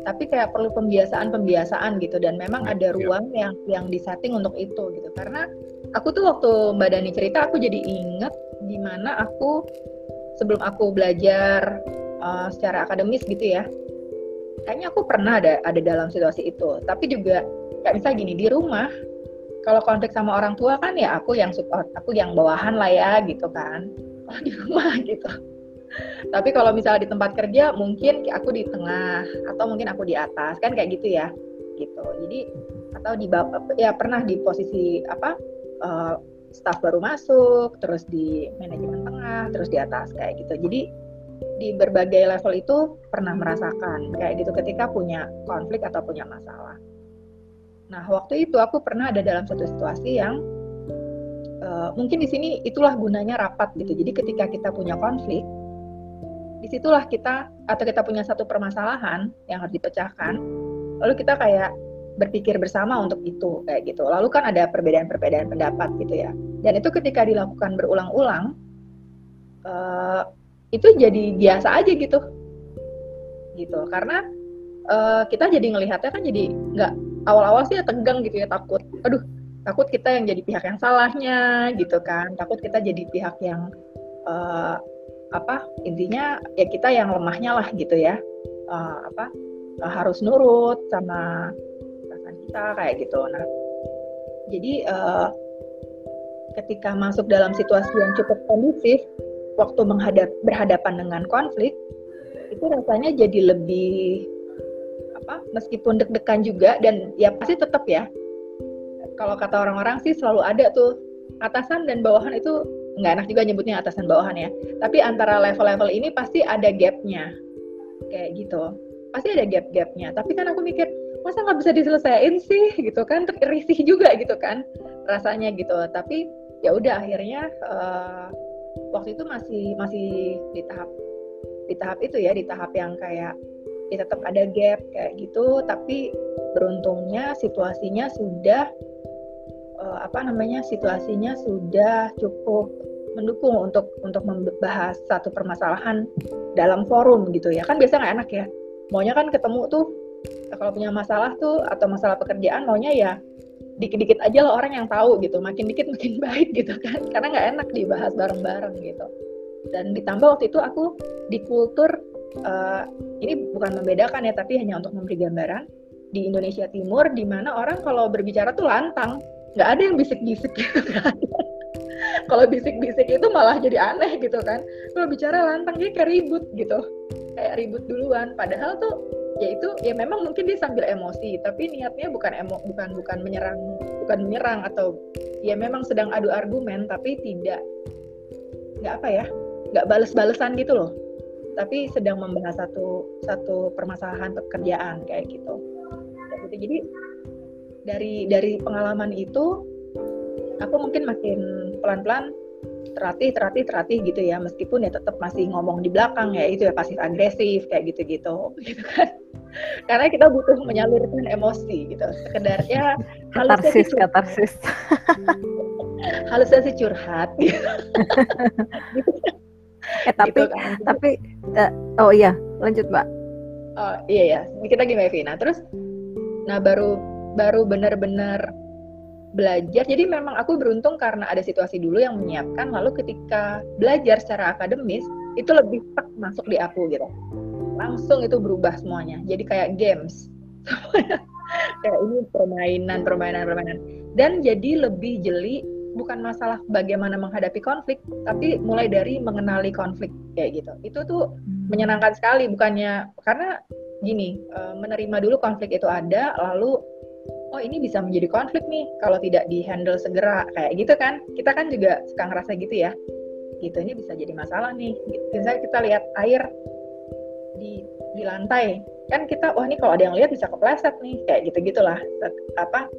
Tapi kayak perlu pembiasaan-pembiasaan gitu dan memang ada ruang yang yang disetting untuk itu gitu. Karena aku tuh waktu Mbak Dani cerita aku jadi inget gimana aku sebelum aku belajar uh, secara akademis gitu ya kayaknya aku pernah ada ada dalam situasi itu tapi juga kayak misalnya gini di rumah kalau konflik sama orang tua kan ya aku yang support aku yang bawahan lah ya gitu kan di rumah gitu tapi kalau misalnya di tempat kerja mungkin aku di tengah atau mungkin aku di atas kan kayak gitu ya gitu jadi atau di ya pernah di posisi apa uh, staff baru masuk, terus di manajemen tengah, terus di atas kayak gitu. Jadi di berbagai level itu pernah merasakan kayak gitu ketika punya konflik atau punya masalah. Nah waktu itu aku pernah ada dalam satu situasi yang uh, mungkin di sini itulah gunanya rapat gitu. Jadi ketika kita punya konflik, di situlah kita atau kita punya satu permasalahan yang harus dipecahkan lalu kita kayak berpikir bersama untuk itu kayak gitu. Lalu kan ada perbedaan-perbedaan pendapat gitu ya. Dan itu ketika dilakukan berulang-ulang uh, itu jadi biasa aja gitu. Gitu. Karena uh, kita jadi ngelihatnya kan jadi nggak awal-awal sih ya tegang gitu ya takut. Aduh takut kita yang jadi pihak yang salahnya gitu kan. Takut kita jadi pihak yang uh, apa intinya ya kita yang lemahnya lah gitu ya. Uh, apa uh, harus nurut sama perasaan kita kayak gitu. Nah jadi uh, ketika masuk dalam situasi yang cukup kondusif waktu menghadap berhadapan dengan konflik itu rasanya jadi lebih apa meskipun deg-degan juga dan ya pasti tetap ya kalau kata orang-orang sih selalu ada tuh atasan dan bawahan itu nggak enak juga nyebutnya atasan bawahan ya. Tapi antara level-level ini pasti ada gapnya. Kayak gitu. Pasti ada gap-gapnya. Tapi kan aku mikir masa nggak bisa diselesaikan sih? Gitu kan. Risih juga gitu kan rasanya gitu. Tapi ya udah akhirnya uh, waktu itu masih masih di tahap di tahap itu ya di tahap yang kayak ya tetap ada gap kayak gitu. Tapi beruntungnya situasinya sudah uh, apa namanya situasinya sudah cukup mendukung untuk untuk membahas satu permasalahan dalam forum gitu ya. Kan biasa nggak enak ya. Maunya kan ketemu tuh kalau punya masalah tuh atau masalah pekerjaan maunya ya dikit-dikit aja lah orang yang tahu gitu. Makin dikit makin baik gitu kan. Karena nggak enak dibahas bareng-bareng gitu. Dan ditambah waktu itu aku di kultur uh, ini bukan membedakan ya tapi hanya untuk memberi gambaran. Di Indonesia Timur di mana orang kalau berbicara tuh lantang nggak ada yang bisik-bisik. Gitu kan kalau bisik-bisik itu malah jadi aneh gitu kan. Kalau bicara lantang dia kayak ribut gitu. Kayak ribut duluan. Padahal tuh ya itu ya memang mungkin dia sambil emosi. Tapi niatnya bukan emo bukan bukan menyerang bukan menyerang atau ya memang sedang adu argumen tapi tidak nggak apa ya nggak bales-balesan gitu loh. Tapi sedang membahas satu satu permasalahan pekerjaan kayak gitu. Jadi dari dari pengalaman itu aku mungkin makin pelan-pelan terlatih terlatih terlatih gitu ya. Meskipun ya tetap masih ngomong di belakang ya itu ya pasif agresif kayak gitu-gitu. Gitu kan. Karena kita butuh menyalurkan emosi gitu. Sekedar ya katarsis katarsis. Halusnya sih curhat. Gitu. eh tapi gitu kan. tapi uh, oh iya lanjut mbak. Oh iya ya kita gimana Vina? Terus nah baru baru benar-benar belajar. Jadi memang aku beruntung karena ada situasi dulu yang menyiapkan. Lalu ketika belajar secara akademis itu lebih tek masuk di aku gitu. Langsung itu berubah semuanya. Jadi kayak games. kayak ini permainan, permainan, permainan. Dan jadi lebih jeli bukan masalah bagaimana menghadapi konflik, tapi mulai dari mengenali konflik kayak gitu. Itu tuh menyenangkan sekali bukannya karena gini, eh, menerima dulu konflik itu ada lalu oh ini bisa menjadi konflik nih kalau tidak dihandle segera kayak gitu kan. Kita kan juga suka ngerasa gitu ya. Gitu ini bisa jadi masalah nih. Misalnya kita lihat air di di lantai. Kan kita wah ini kalau ada yang lihat bisa kepleset nih kayak gitu gitulah apa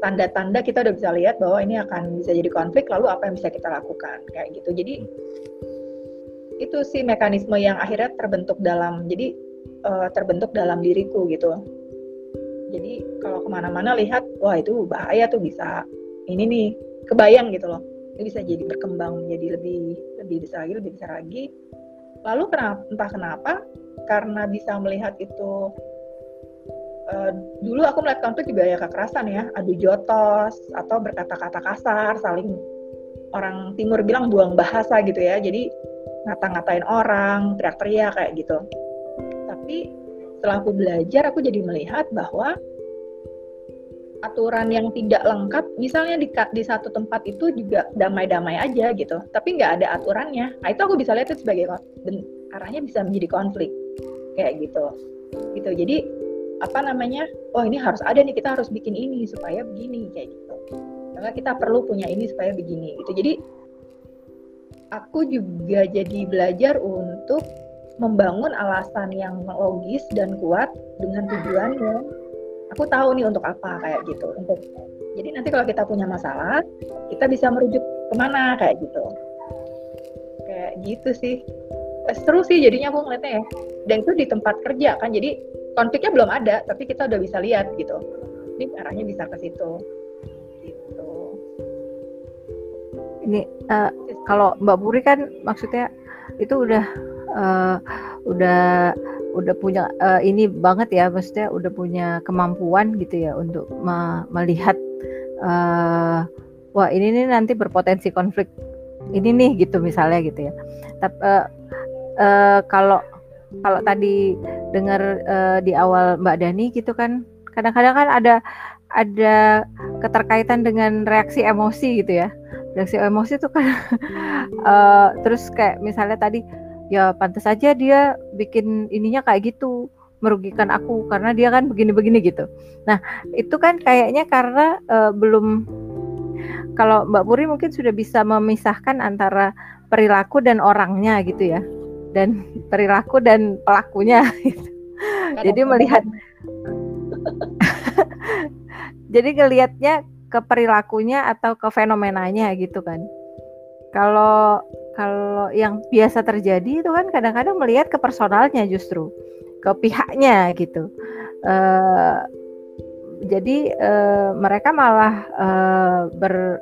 tanda-tanda kita udah bisa lihat bahwa ini akan bisa jadi konflik lalu apa yang bisa kita lakukan kayak gitu. Jadi itu sih mekanisme yang akhirnya terbentuk dalam jadi uh, terbentuk dalam diriku gitu jadi kalau ke mana-mana lihat wah itu bahaya tuh bisa ini nih kebayang gitu loh. Ini bisa jadi berkembang menjadi lebih lebih besar lagi lebih besar lagi. Lalu kenapa entah kenapa karena bisa melihat itu uh, dulu aku melihat konflik juga ya kekerasan ya. Adu jotos atau berkata-kata kasar saling orang timur bilang buang bahasa gitu ya. Jadi ngata-ngatain orang teriak-teriak kayak gitu. Tapi setelah aku belajar aku jadi melihat bahwa aturan yang tidak lengkap misalnya di, di satu tempat itu juga damai-damai aja gitu tapi nggak ada aturannya. Nah itu aku bisa lihat itu sebagai arahnya bisa menjadi konflik kayak gitu. Gitu jadi apa namanya oh ini harus ada nih kita harus bikin ini supaya begini kayak gitu. Karena kita perlu punya ini supaya begini gitu. Jadi aku juga jadi belajar untuk membangun alasan yang logis dan kuat dengan tujuan yang aku tahu nih untuk apa kayak gitu. Untuk jadi nanti kalau kita punya masalah kita bisa merujuk ke mana kayak gitu. Kayak gitu sih. Seru sih jadinya aku ngeliatnya ya. Dan itu di tempat kerja kan jadi konfliknya belum ada tapi kita udah bisa lihat gitu. Ini arahnya bisa ke situ. Gitu. Ini uh, kalau Mbak Puri kan maksudnya itu udah uh, udah udah punya uh, ini banget ya maksudnya udah punya kemampuan gitu ya untuk me melihat uh, wah ini nih nanti berpotensi konflik ini nih gitu misalnya gitu ya. Tapi uh, uh, kalau kalau tadi dengar uh, di awal Mbak Dani gitu kan kadang-kadang kan ada ada keterkaitan dengan reaksi emosi gitu ya. Reaksi emosi itu kan uh, terus kayak misalnya tadi ya pantas saja dia bikin ininya kayak gitu merugikan aku karena dia kan begini-begini gitu. Nah itu kan kayaknya karena uh, belum kalau Mbak Puri mungkin sudah bisa memisahkan antara perilaku dan orangnya gitu ya, dan perilaku dan pelakunya. Gitu. Jadi melihat, jadi ngelihatnya ke perilakunya atau ke fenomenanya gitu kan. Kalau kalau yang biasa terjadi itu kan kadang-kadang melihat ke personalnya justru, ke pihaknya gitu. Uh, jadi uh, mereka malah uh, ber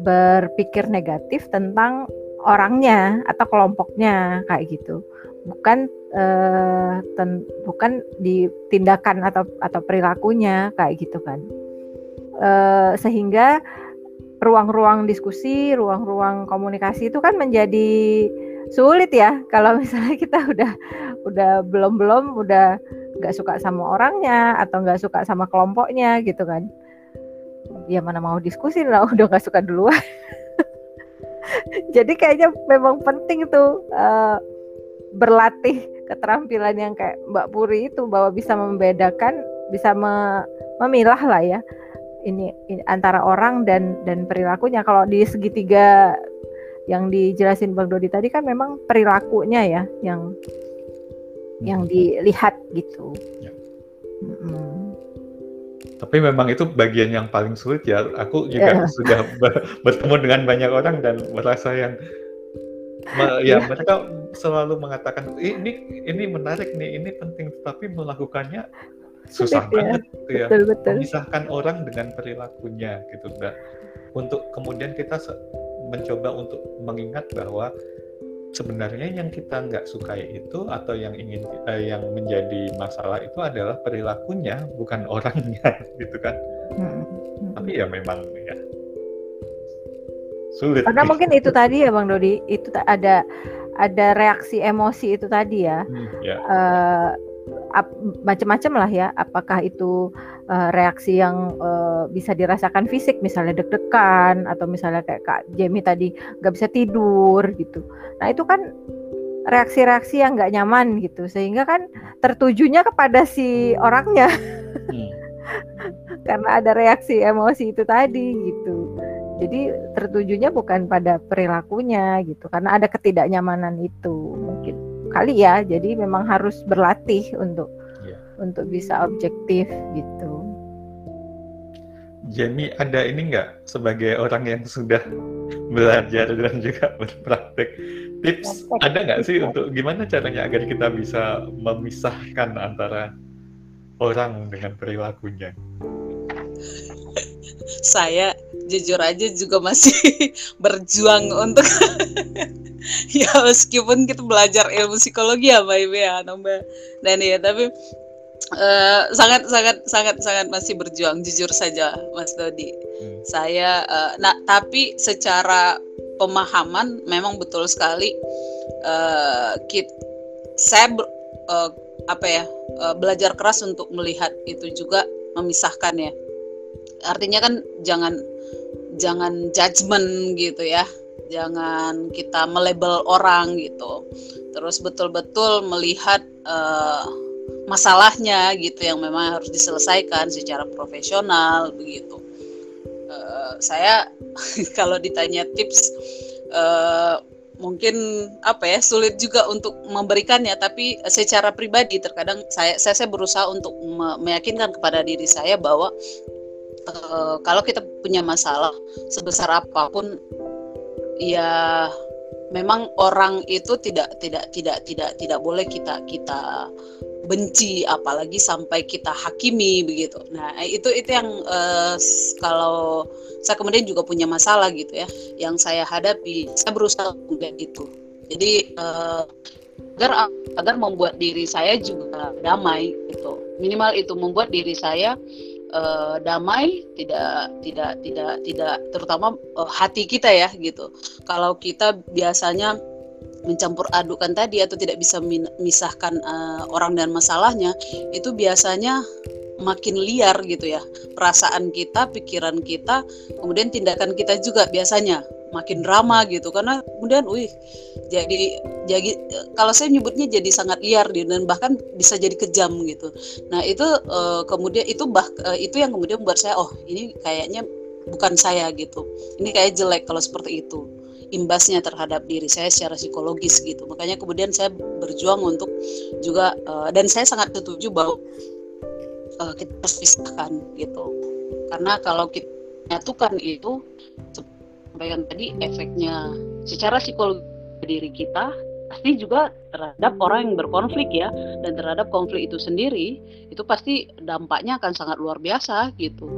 berpikir negatif tentang orangnya atau kelompoknya kayak gitu bukan uh, ten, bukan di tindakan atau atau perilakunya kayak gitu kan uh, sehingga ruang-ruang diskusi, ruang-ruang komunikasi itu kan menjadi sulit ya. Kalau misalnya kita udah udah belum belum udah nggak suka sama orangnya atau nggak suka sama kelompoknya gitu kan. Ya mana mau diskusi lah udah nggak suka duluan. Jadi kayaknya memang penting tuh uh, berlatih keterampilan yang kayak Mbak Puri itu bahwa bisa membedakan bisa me memilah lah ya ini, ini antara orang dan dan perilakunya. Kalau di segitiga yang dijelasin Bang Dodi tadi kan memang perilakunya ya yang yang hmm. dilihat gitu. Ya. Hmm. Tapi memang itu bagian yang paling sulit ya. Aku juga yeah. sudah bertemu dengan banyak orang dan merasa yang ya mereka selalu mengatakan ini ini menarik nih, ini penting, tapi melakukannya susah ya. banget gitu ya betul, betul. memisahkan orang dengan perilakunya gitu dan untuk kemudian kita mencoba untuk mengingat bahwa sebenarnya yang kita nggak sukai itu atau yang ingin eh, yang menjadi masalah itu adalah perilakunya bukan orangnya gitu kan hmm. tapi ya memang ya sulit karena gitu. mungkin itu tadi ya bang Dodi itu ada ada reaksi emosi itu tadi ya, hmm, ya. Uh, macam-macam lah ya. Apakah itu uh, reaksi yang uh, bisa dirasakan fisik misalnya deg-degan atau misalnya kayak kak Jamie tadi nggak bisa tidur gitu. Nah itu kan reaksi-reaksi yang nggak nyaman gitu. Sehingga kan tertujunya kepada si orangnya. Hmm. karena ada reaksi emosi itu tadi gitu. Jadi tertujunya bukan pada perilakunya gitu. Karena ada ketidaknyamanan itu mungkin kali ya. Jadi memang harus berlatih untuk yeah. untuk bisa objektif gitu. Jamie ada ini nggak? Sebagai orang yang sudah belajar dan juga berpraktek. Tips ada nggak sih untuk gimana caranya agar kita bisa memisahkan antara orang dengan perilakunya? Saya jujur aja juga masih berjuang untuk ya meskipun kita belajar ilmu psikologi ya Mbak Ibe ya Mbak. Dan ya tapi uh, sangat sangat sangat sangat masih berjuang jujur saja Mas Dodi. Hmm. saya uh, nah tapi secara pemahaman memang betul sekali uh, kit saya uh, apa ya uh, belajar keras untuk melihat itu juga memisahkan ya artinya kan jangan jangan judgement gitu ya. Jangan kita melebel orang gitu. Terus betul-betul melihat uh, masalahnya gitu yang memang harus diselesaikan secara profesional begitu. Uh, saya kalau ditanya tips uh, mungkin apa ya sulit juga untuk memberikannya. Tapi secara pribadi terkadang saya saya, saya berusaha untuk meyakinkan kepada diri saya bahwa uh, kalau kita punya masalah sebesar apa pun ya memang orang itu tidak tidak tidak tidak tidak boleh kita kita benci apalagi sampai kita hakimi begitu. Nah, itu itu yang uh, kalau saya kemudian juga punya masalah gitu ya yang saya hadapi. Saya berusaha untuk itu. Jadi uh, agar agar membuat diri saya juga damai gitu. Minimal itu membuat diri saya uh, damai tidak tidak tidak tidak terutama uh, hati kita ya gitu. Kalau kita biasanya mencampur adukan tadi atau tidak bisa memisahkan uh, orang dan masalahnya itu biasanya makin liar gitu ya. Perasaan kita pikiran kita kemudian tindakan kita juga biasanya makin drama gitu. Karena kemudian wih jadi jadi kalau saya nyebutnya jadi sangat liar dan bahkan bisa jadi kejam gitu. Nah itu uh, kemudian itu bah uh, itu yang kemudian membuat saya oh ini kayaknya bukan saya gitu. Ini kayak jelek kalau seperti itu. Imbasnya terhadap diri saya secara psikologis gitu. Makanya kemudian saya berjuang untuk juga uh, dan saya sangat setuju bahwa uh, kita harus pisahkan gitu. Karena kalau kita menyatukan itu sampaikan tadi efeknya secara psikologi diri kita pasti juga terhadap orang yang berkonflik ya. Dan terhadap konflik itu sendiri itu pasti dampaknya akan sangat luar biasa gitu.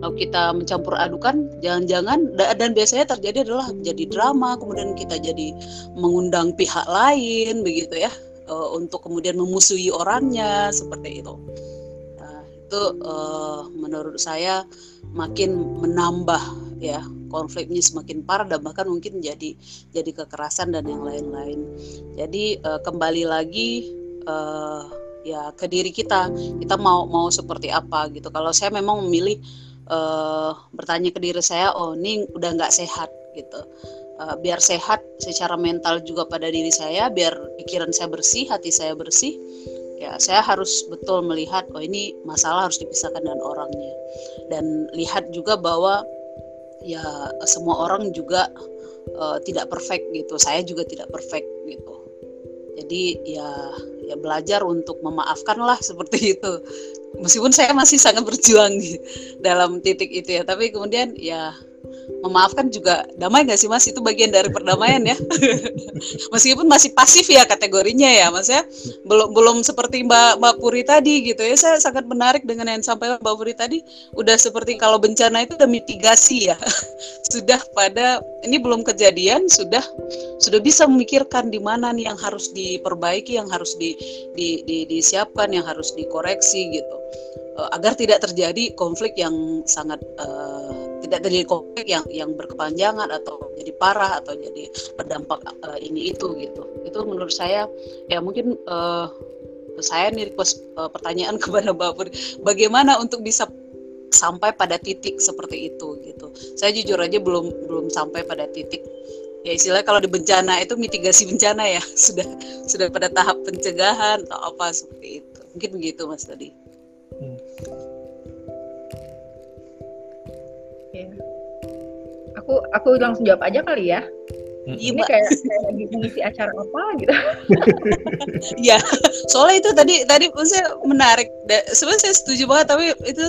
Kalau kita mencampur adukan jangan-jangan dan biasanya terjadi adalah jadi drama kemudian kita jadi mengundang pihak lain begitu ya. Uh, untuk kemudian memusuhi orangnya seperti itu itu uh, menurut saya makin menambah ya konfliknya semakin parah dan bahkan mungkin jadi jadi kekerasan dan yang lain-lain. Jadi uh, kembali lagi uh, ya ke diri kita. Kita mau mau seperti apa gitu. Kalau saya memang memilih uh, bertanya ke diri saya oh ini udah nggak sehat gitu. Uh, biar sehat secara mental juga pada diri saya biar pikiran saya bersih hati saya bersih ya saya harus betul melihat oh ini masalah harus dipisahkan dengan orangnya. Dan lihat juga bahwa ya semua orang juga uh, tidak perfect gitu. Saya juga tidak perfect gitu. Jadi ya ya belajar untuk memaafkan lah seperti itu. Meskipun saya masih sangat berjuang di dalam titik itu ya. Tapi kemudian ya memaafkan juga damai gak sih mas? Itu bagian dari perdamaian ya. Meskipun masih pasif ya kategorinya ya mas ya. Belum belum seperti mbak mbak Puri tadi gitu ya. Saya sangat menarik dengan yang sampai mbak Puri tadi. Udah seperti kalau bencana itu udah mitigasi ya. Sudah pada ini belum kejadian sudah sudah bisa memikirkan di mana nih yang harus diperbaiki yang harus di, di, di disiapkan yang harus dikoreksi gitu. Uh, agar tidak terjadi konflik yang sangat uh, tidak terjadi konflik yang yang berkepanjangan atau jadi parah atau jadi berdampak uh, ini itu gitu. Itu menurut saya ya mungkin uh, saya nih request uh, pertanyaan kepada Bapak bagaimana untuk bisa sampai pada titik seperti itu gitu. Saya jujur aja belum belum sampai pada titik. Ya istilah kalau di bencana itu mitigasi bencana ya sudah sudah pada tahap pencegahan atau apa seperti itu. Mungkin begitu mas tadi aku aku langsung jawab aja kali ya Iya, ini kayak, kayak lagi mengisi acara apa gitu. Iya, soalnya itu tadi tadi saya menarik. Sebenarnya saya setuju banget, tapi itu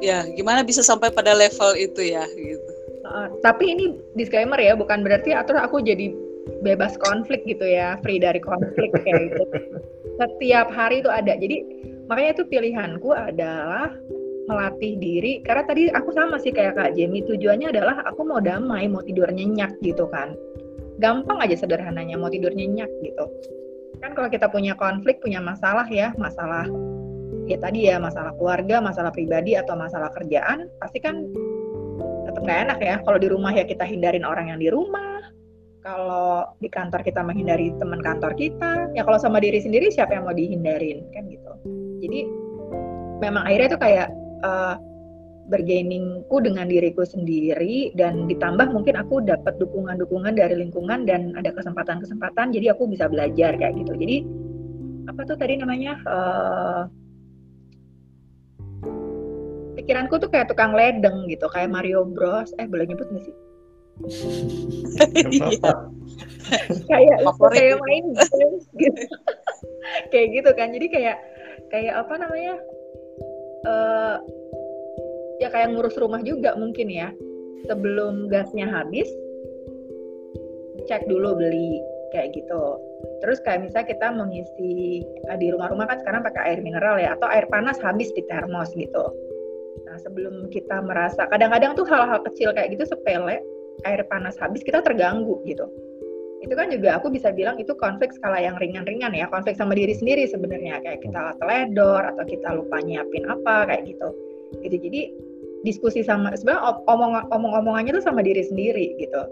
ya gimana bisa sampai pada level itu ya gitu. Uh, tapi ini disclaimer ya, bukan berarti atau aku jadi bebas konflik gitu ya, free dari konflik kayak gitu. Setiap hari itu ada. Jadi makanya itu pilihanku adalah melatih diri karena tadi aku sama sih kayak Kak Jamie tujuannya adalah aku mau damai mau tidur nyenyak gitu kan. Gampang aja sederhananya mau tidur nyenyak gitu. Kan kalau kita punya konflik punya masalah ya masalah ya tadi ya masalah keluarga masalah pribadi atau masalah kerjaan pasti kan tetap nggak enak ya. Kalau di rumah ya kita hindarin orang yang di rumah kalau di kantor kita menghindari teman kantor kita ya kalau sama diri sendiri siapa yang mau dihindarin kan gitu. Jadi memang akhirnya itu kayak uh, bergainingku dengan diriku sendiri dan ditambah mungkin aku dapat dukungan-dukungan dari lingkungan dan ada kesempatan-kesempatan jadi aku bisa belajar kayak gitu. Jadi apa tuh tadi namanya uh, pikiranku tuh kayak tukang ledeng gitu kayak Mario Bros. Eh boleh nyebut nggak sih? Kayak kayak main gitu. Kayak gitu kan jadi kayak kayak apa namanya uh, ya kayak ngurus rumah juga mungkin ya. Sebelum gasnya habis cek dulu beli kayak gitu. Terus kayak misalnya kita mengisi eh, di rumah-rumah kan sekarang pakai air mineral ya atau air panas habis di termos gitu. Nah sebelum kita merasa kadang-kadang tuh hal-hal kecil kayak gitu sepele air panas habis kita terganggu gitu itu kan juga aku bisa bilang itu konflik skala yang ringan-ringan ya konflik sama diri sendiri sebenarnya. Kayak kita teledor atau kita lupa nyiapin apa kayak gitu. Gitu jadi diskusi sama sebenarnya omong omong-omongannya tuh sama diri sendiri gitu.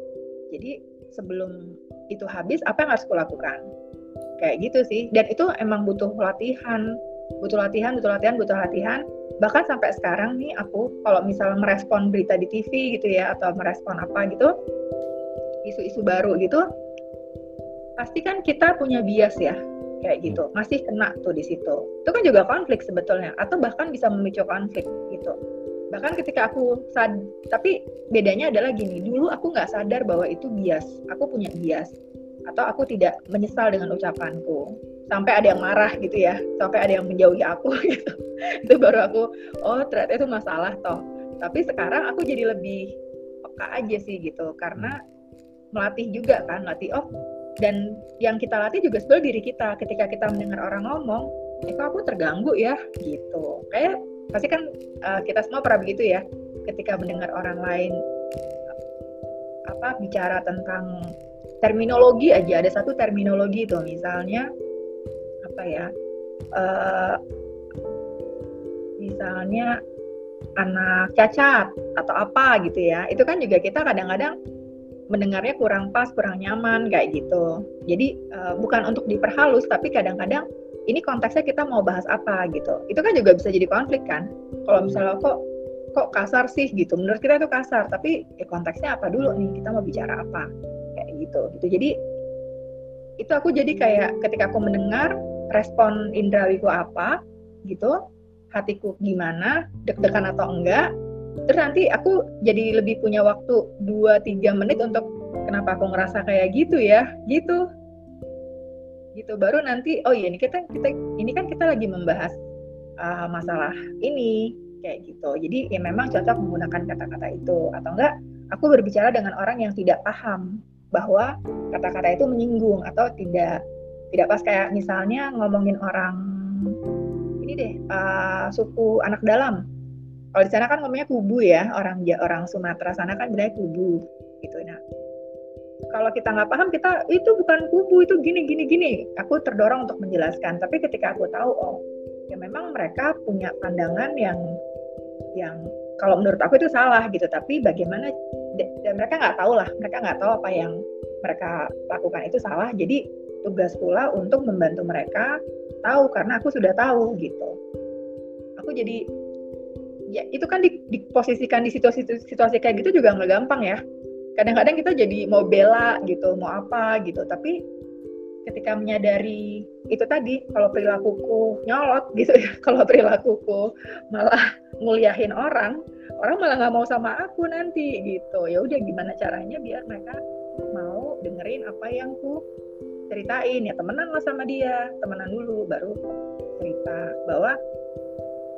Jadi sebelum itu habis apa yang harus kulakukan? Kayak gitu sih. Dan itu emang butuh latihan. Butuh latihan butuh latihan butuh latihan. Bahkan sampai sekarang nih aku kalau misalnya merespon berita di TV gitu ya atau merespon apa gitu isu-isu baru gitu pasti kan kita punya bias ya kayak gitu. Masih kena tuh di situ. Itu kan juga konflik sebetulnya atau bahkan bisa memicu konflik gitu. Bahkan ketika aku sad tapi bedanya adalah gini dulu aku nggak sadar bahwa itu bias. Aku punya bias atau aku tidak menyesal dengan ucapanku. Sampai ada yang marah gitu ya sampai ada yang menjauhi aku gitu. Itu baru aku oh ternyata itu masalah toh. Tapi sekarang aku jadi lebih peka aja sih gitu karena melatih juga kan latih oh dan yang kita latih juga sebetulnya diri kita. Ketika kita mendengar orang ngomong eh kok aku terganggu ya? Gitu. Kayak pasti kan uh, kita semua pernah begitu ya. Ketika mendengar orang lain apa bicara tentang terminologi aja. Ada satu terminologi itu misalnya apa ya uh, misalnya anak cacat atau apa gitu ya. Itu kan juga kita kadang-kadang mendengarnya kurang pas kurang nyaman kayak gitu. Jadi uh, bukan untuk diperhalus tapi kadang-kadang ini konteksnya kita mau bahas apa gitu. Itu kan juga bisa jadi konflik kan? Kalau misalnya kok kok kasar sih? gitu. Menurut kita itu kasar tapi ya konteksnya apa dulu nih? Kita mau bicara apa? Kayak gitu gitu. Jadi itu aku jadi kayak ketika aku mendengar respon indrawiku apa gitu hatiku gimana deg-degan atau enggak terus nanti aku jadi lebih punya waktu 2-3 menit untuk kenapa aku ngerasa kayak gitu ya gitu. Gitu baru nanti oh iya ini kita kita ini kan kita lagi membahas uh, masalah ini kayak gitu. Jadi ya memang cocok menggunakan kata-kata itu. Atau enggak aku berbicara dengan orang yang tidak paham bahwa kata-kata itu menyinggung atau tidak tidak pas. Kayak misalnya ngomongin orang ini deh uh, suku anak dalam kalau di sana kan ngomongnya kubu ya orang orang Sumatera sana kan bilangnya kubu gitu. Nah kalau kita nggak paham kita itu bukan kubu itu gini gini gini. Aku terdorong untuk menjelaskan tapi ketika aku tahu oh ya memang mereka punya pandangan yang yang kalau menurut aku itu salah gitu. Tapi bagaimana dan mereka nggak tahu lah mereka nggak tahu apa yang mereka lakukan itu salah. Jadi tugas pula untuk membantu mereka tahu karena aku sudah tahu gitu. Aku jadi ya itu kan diposisikan di situasi situasi kayak gitu juga nggak gampang ya. Kadang-kadang kita jadi mau bela gitu mau apa gitu. Tapi ketika menyadari itu tadi kalau perilakuku nyolot gitu ya kalau perilakuku malah nguliahin orang orang malah nggak mau sama aku nanti gitu. Ya udah gimana caranya biar mereka mau dengerin apa yang ku ceritain? Ya temenan lah sama dia temenan dulu baru cerita bahwa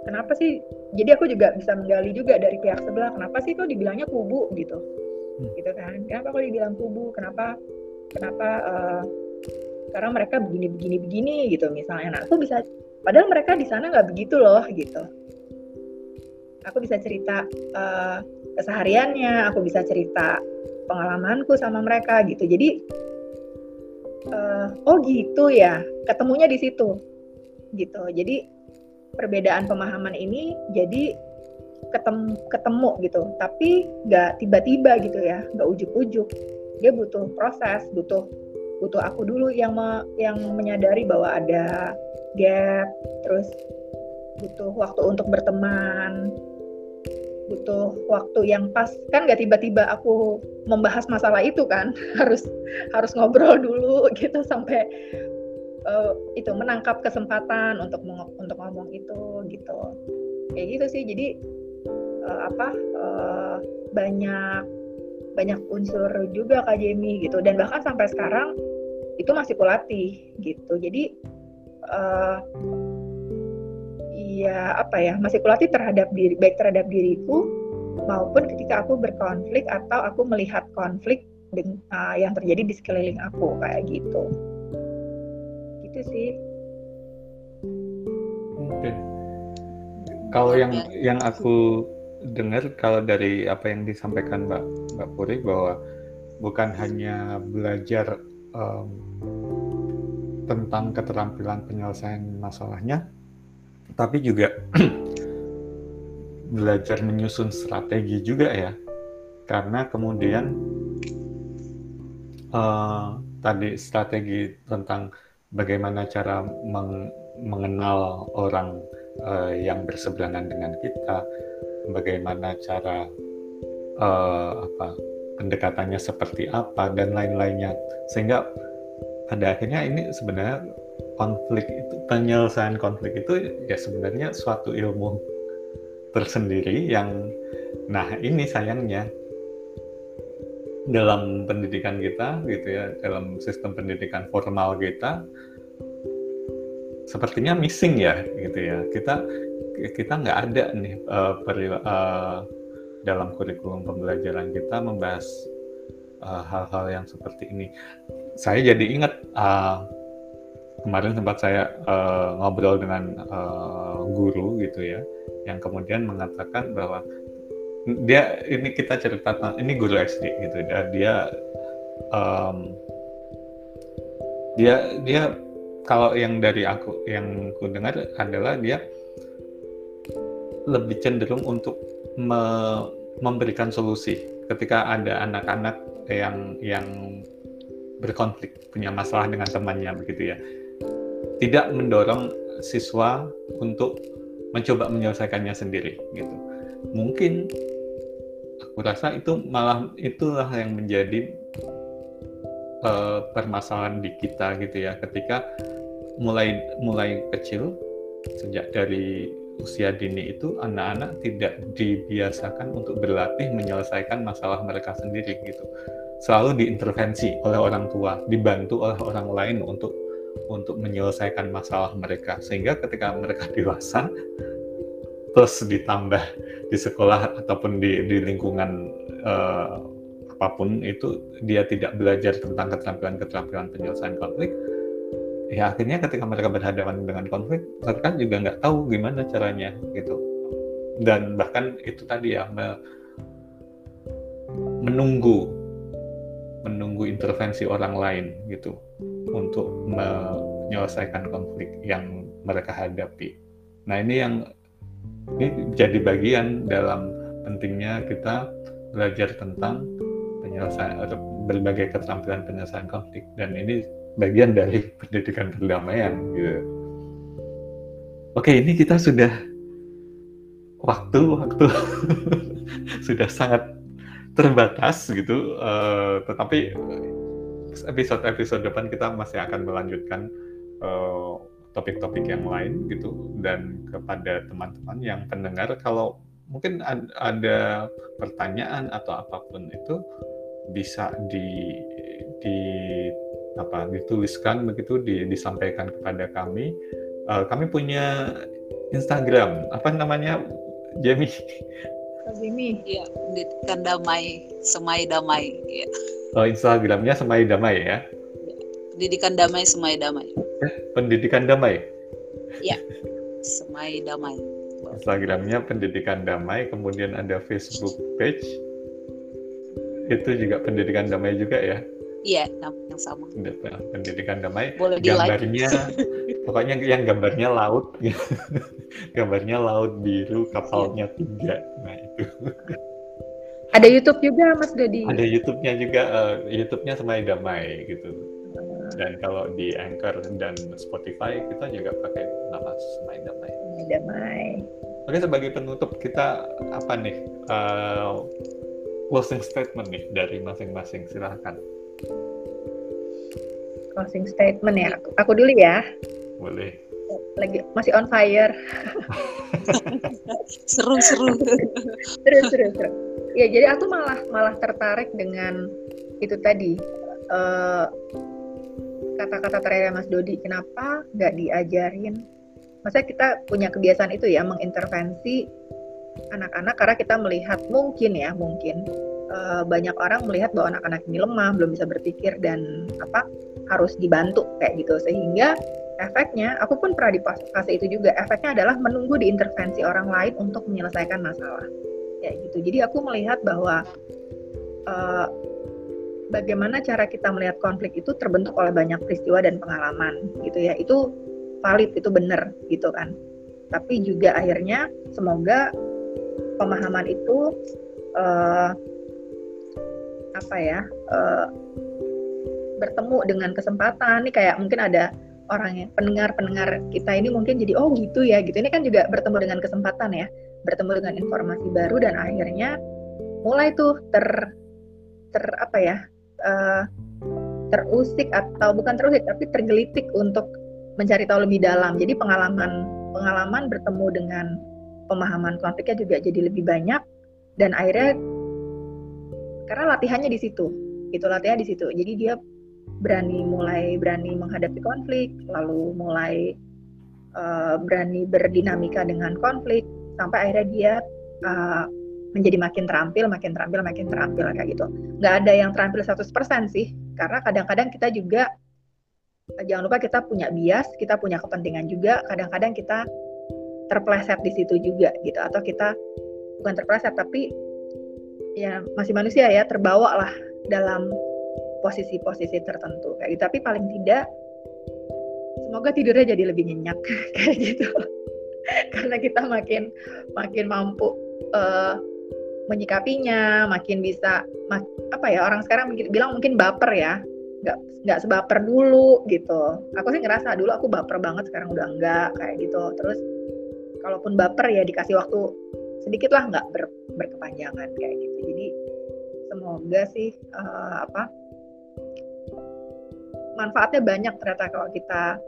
kenapa sih? Jadi aku juga bisa menggali juga dari pihak sebelah kenapa sih kok dibilangnya kubu gitu. Hmm. gitu kan. Kenapa kalau dibilang kubu? Kenapa kenapa uh, karena mereka begini begini begini gitu misalnya. Nah aku bisa padahal mereka di sana nggak begitu loh gitu. Aku bisa cerita uh, kesehariannya aku bisa cerita pengalamanku sama mereka gitu. Jadi uh, oh gitu ya ketemunya di situ gitu. Jadi perbedaan pemahaman ini jadi ketemu, ketemu gitu. Tapi nggak tiba-tiba gitu ya nggak ujuk-ujuk. Dia butuh proses butuh butuh aku dulu yang me, yang menyadari bahwa ada gap terus butuh waktu untuk berteman butuh waktu yang pas. Kan nggak tiba-tiba aku membahas masalah itu kan harus harus ngobrol dulu gitu sampai uh, itu menangkap kesempatan untuk untuk ngomong itu gitu. Kayak gitu sih. Jadi uh, apa uh, banyak banyak unsur juga Kak Jemi gitu. Dan bahkan sampai sekarang itu masih kulatih gitu. Jadi uh, ya apa ya masih kulatih terhadap diri baik terhadap diriku maupun ketika aku berkonflik atau aku melihat konflik uh, yang terjadi di sekeliling aku kayak gitu gitu sih. Oke. Kalau yang yang aku dengar kalau dari apa yang disampaikan Mbak Mbak Puri bahwa bukan hanya belajar um, tentang keterampilan penyelesaian masalahnya, tapi juga belajar menyusun strategi juga ya, karena kemudian uh, tadi strategi tentang bagaimana cara meng mengenal orang uh, yang berseberangan dengan kita, bagaimana cara uh, apa pendekatannya seperti apa dan lain-lainnya? Sehingga pada akhirnya ini sebenarnya konflik itu penyelesaian konflik itu ya sebenarnya suatu ilmu tersendiri yang nah ini sayangnya dalam pendidikan kita gitu ya dalam sistem pendidikan formal kita sepertinya missing ya gitu ya kita kita nggak ada nih uh, uh, dalam kurikulum pembelajaran kita membahas eh, hal-hal uh, yang seperti ini. Saya jadi ingat uh, kemarin sempat saya uh, ngobrol dengan uh, guru gitu ya, yang kemudian mengatakan bahwa dia ini kita cerita ini guru SD gitu. Dan dia um, dia dia kalau yang dari aku yang ku dengar adalah dia lebih cenderung untuk me memberikan solusi ketika ada anak-anak yang yang berkonflik punya masalah dengan temannya begitu ya. Tidak mendorong siswa untuk mencoba menyelesaikannya sendiri gitu. Mungkin aku rasa itu malah itulah yang menjadi uh, permasalahan di kita gitu ya ketika mulai mulai kecil sejak dari usia dini itu anak-anak tidak dibiasakan untuk berlatih menyelesaikan masalah mereka sendiri gitu. Selalu diintervensi oleh orang tua, dibantu oleh orang lain untuk untuk menyelesaikan masalah mereka sehingga ketika mereka dewasa terus ditambah di sekolah ataupun di, di lingkungan uh, apa pun itu dia tidak belajar tentang keterampilan-keterampilan penyelesaian konflik. Ya akhirnya ketika mereka berhadapan dengan konflik mereka juga nggak tahu gimana caranya gitu. Dan bahkan itu tadi ya me, menunggu menunggu intervensi orang lain gitu untuk menyelesaikan konflik yang mereka hadapi. Nah ini yang ini jadi bagian dalam pentingnya kita belajar tentang penyelesaian atau berbagai keterampilan penyelesaian konflik dan ini bagian dari pendidikan perdamaian gitu. Oke, ini kita sudah waktu waktu sudah sangat terbatas gitu, uh, tetapi episode-episode depan kita masih akan melanjutkan uh, topik-topik yang lain gitu dan kepada teman-teman yang pendengar kalau mungkin ada pertanyaan atau apa pun itu bisa di di apa dituliskan begitu di, disampaikan kepada kami. Uh, kami punya Instagram apa namanya Jamie? Jamie. Iya, pendidikan damai, semai damai. Ya. Oh, Instagramnya semai damai ya? Pendidikan damai, semai damai. Eh, pendidikan damai. Iya, semai damai. Instagramnya pendidikan damai, kemudian ada Facebook page. Itu juga pendidikan damai juga ya? Iya, yang sama. Pendidikan damai. Boleh gambarnya, pokoknya yang gambarnya laut, gambarnya laut biru, kapalnya tiga. Nah itu. Ada YouTube juga, Mas Dodi. Ada YouTube-nya juga, uh, YouTube-nya Semai Damai gitu. Dan kalau di Anchor dan Spotify kita juga pakai nama Semai Damai. Semai Damai. Oke, sebagai penutup kita apa nih? Uh, closing statement nih dari masing-masing silahkan closing statement ya. Aku, aku dulu ya. Boleh. Lagi masih on fire. seru seru. seru seru seru. Ya jadi aku malah malah tertarik dengan itu tadi eh, kata-kata terakhir Mas Dodi. Kenapa nggak diajarin? Masa kita punya kebiasaan itu ya mengintervensi anak-anak karena kita melihat mungkin ya mungkin uh, banyak orang melihat bahwa anak-anak ini lemah, belum bisa berpikir dan apa harus dibantu kayak gitu sehingga efeknya aku pun pernah di fase itu juga efeknya adalah menunggu diintervensi orang lain untuk menyelesaikan masalah kayak gitu jadi aku melihat bahwa uh, bagaimana cara kita melihat konflik itu terbentuk oleh banyak peristiwa dan pengalaman gitu ya. Itu valid itu benar gitu kan. Tapi juga akhirnya semoga pemahaman itu uh, apa ya uh, bertemu dengan kesempatan. Nih kayak mungkin ada orang yang pendengar-pendengar kita ini mungkin jadi oh gitu ya gitu. Ini kan juga bertemu dengan kesempatan ya bertemu dengan informasi baru dan akhirnya mulai tuh ter ter apa ya uh, terusik atau bukan terusik tapi tergelitik untuk mencari tahu lebih dalam. Jadi pengalaman pengalaman bertemu dengan pemahaman konfliknya juga jadi lebih banyak dan akhirnya karena latihannya di situ itu latihan di situ. Jadi dia berani mulai berani menghadapi konflik lalu mulai uh, berani berdinamika dengan konflik sampai akhirnya dia uh, menjadi makin terampil, makin terampil, makin terampil kayak gitu. Nggak ada yang terampil 100% sih, karena kadang-kadang kita juga jangan lupa kita punya bias, kita punya kepentingan juga. Kadang-kadang kita terpleset di situ juga gitu atau kita bukan terpleset tapi ya masih manusia ya terbawa lah dalam posisi-posisi tertentu kayak gitu tapi paling tidak semoga tidurnya jadi lebih nyenyak kayak gitu karena kita makin makin mampu uh, menyikapinya makin bisa mak, apa ya orang sekarang bilang mungkin baper ya. Nggak nggak sebaper dulu gitu. Aku sih ngerasa dulu aku baper banget sekarang udah enggak kayak gitu. Terus kalaupun baper ya dikasih waktu sedikit lah nggak ber, berkepanjangan kayak gitu. Jadi semoga sih uh, apa manfaatnya banyak ternyata kalau kita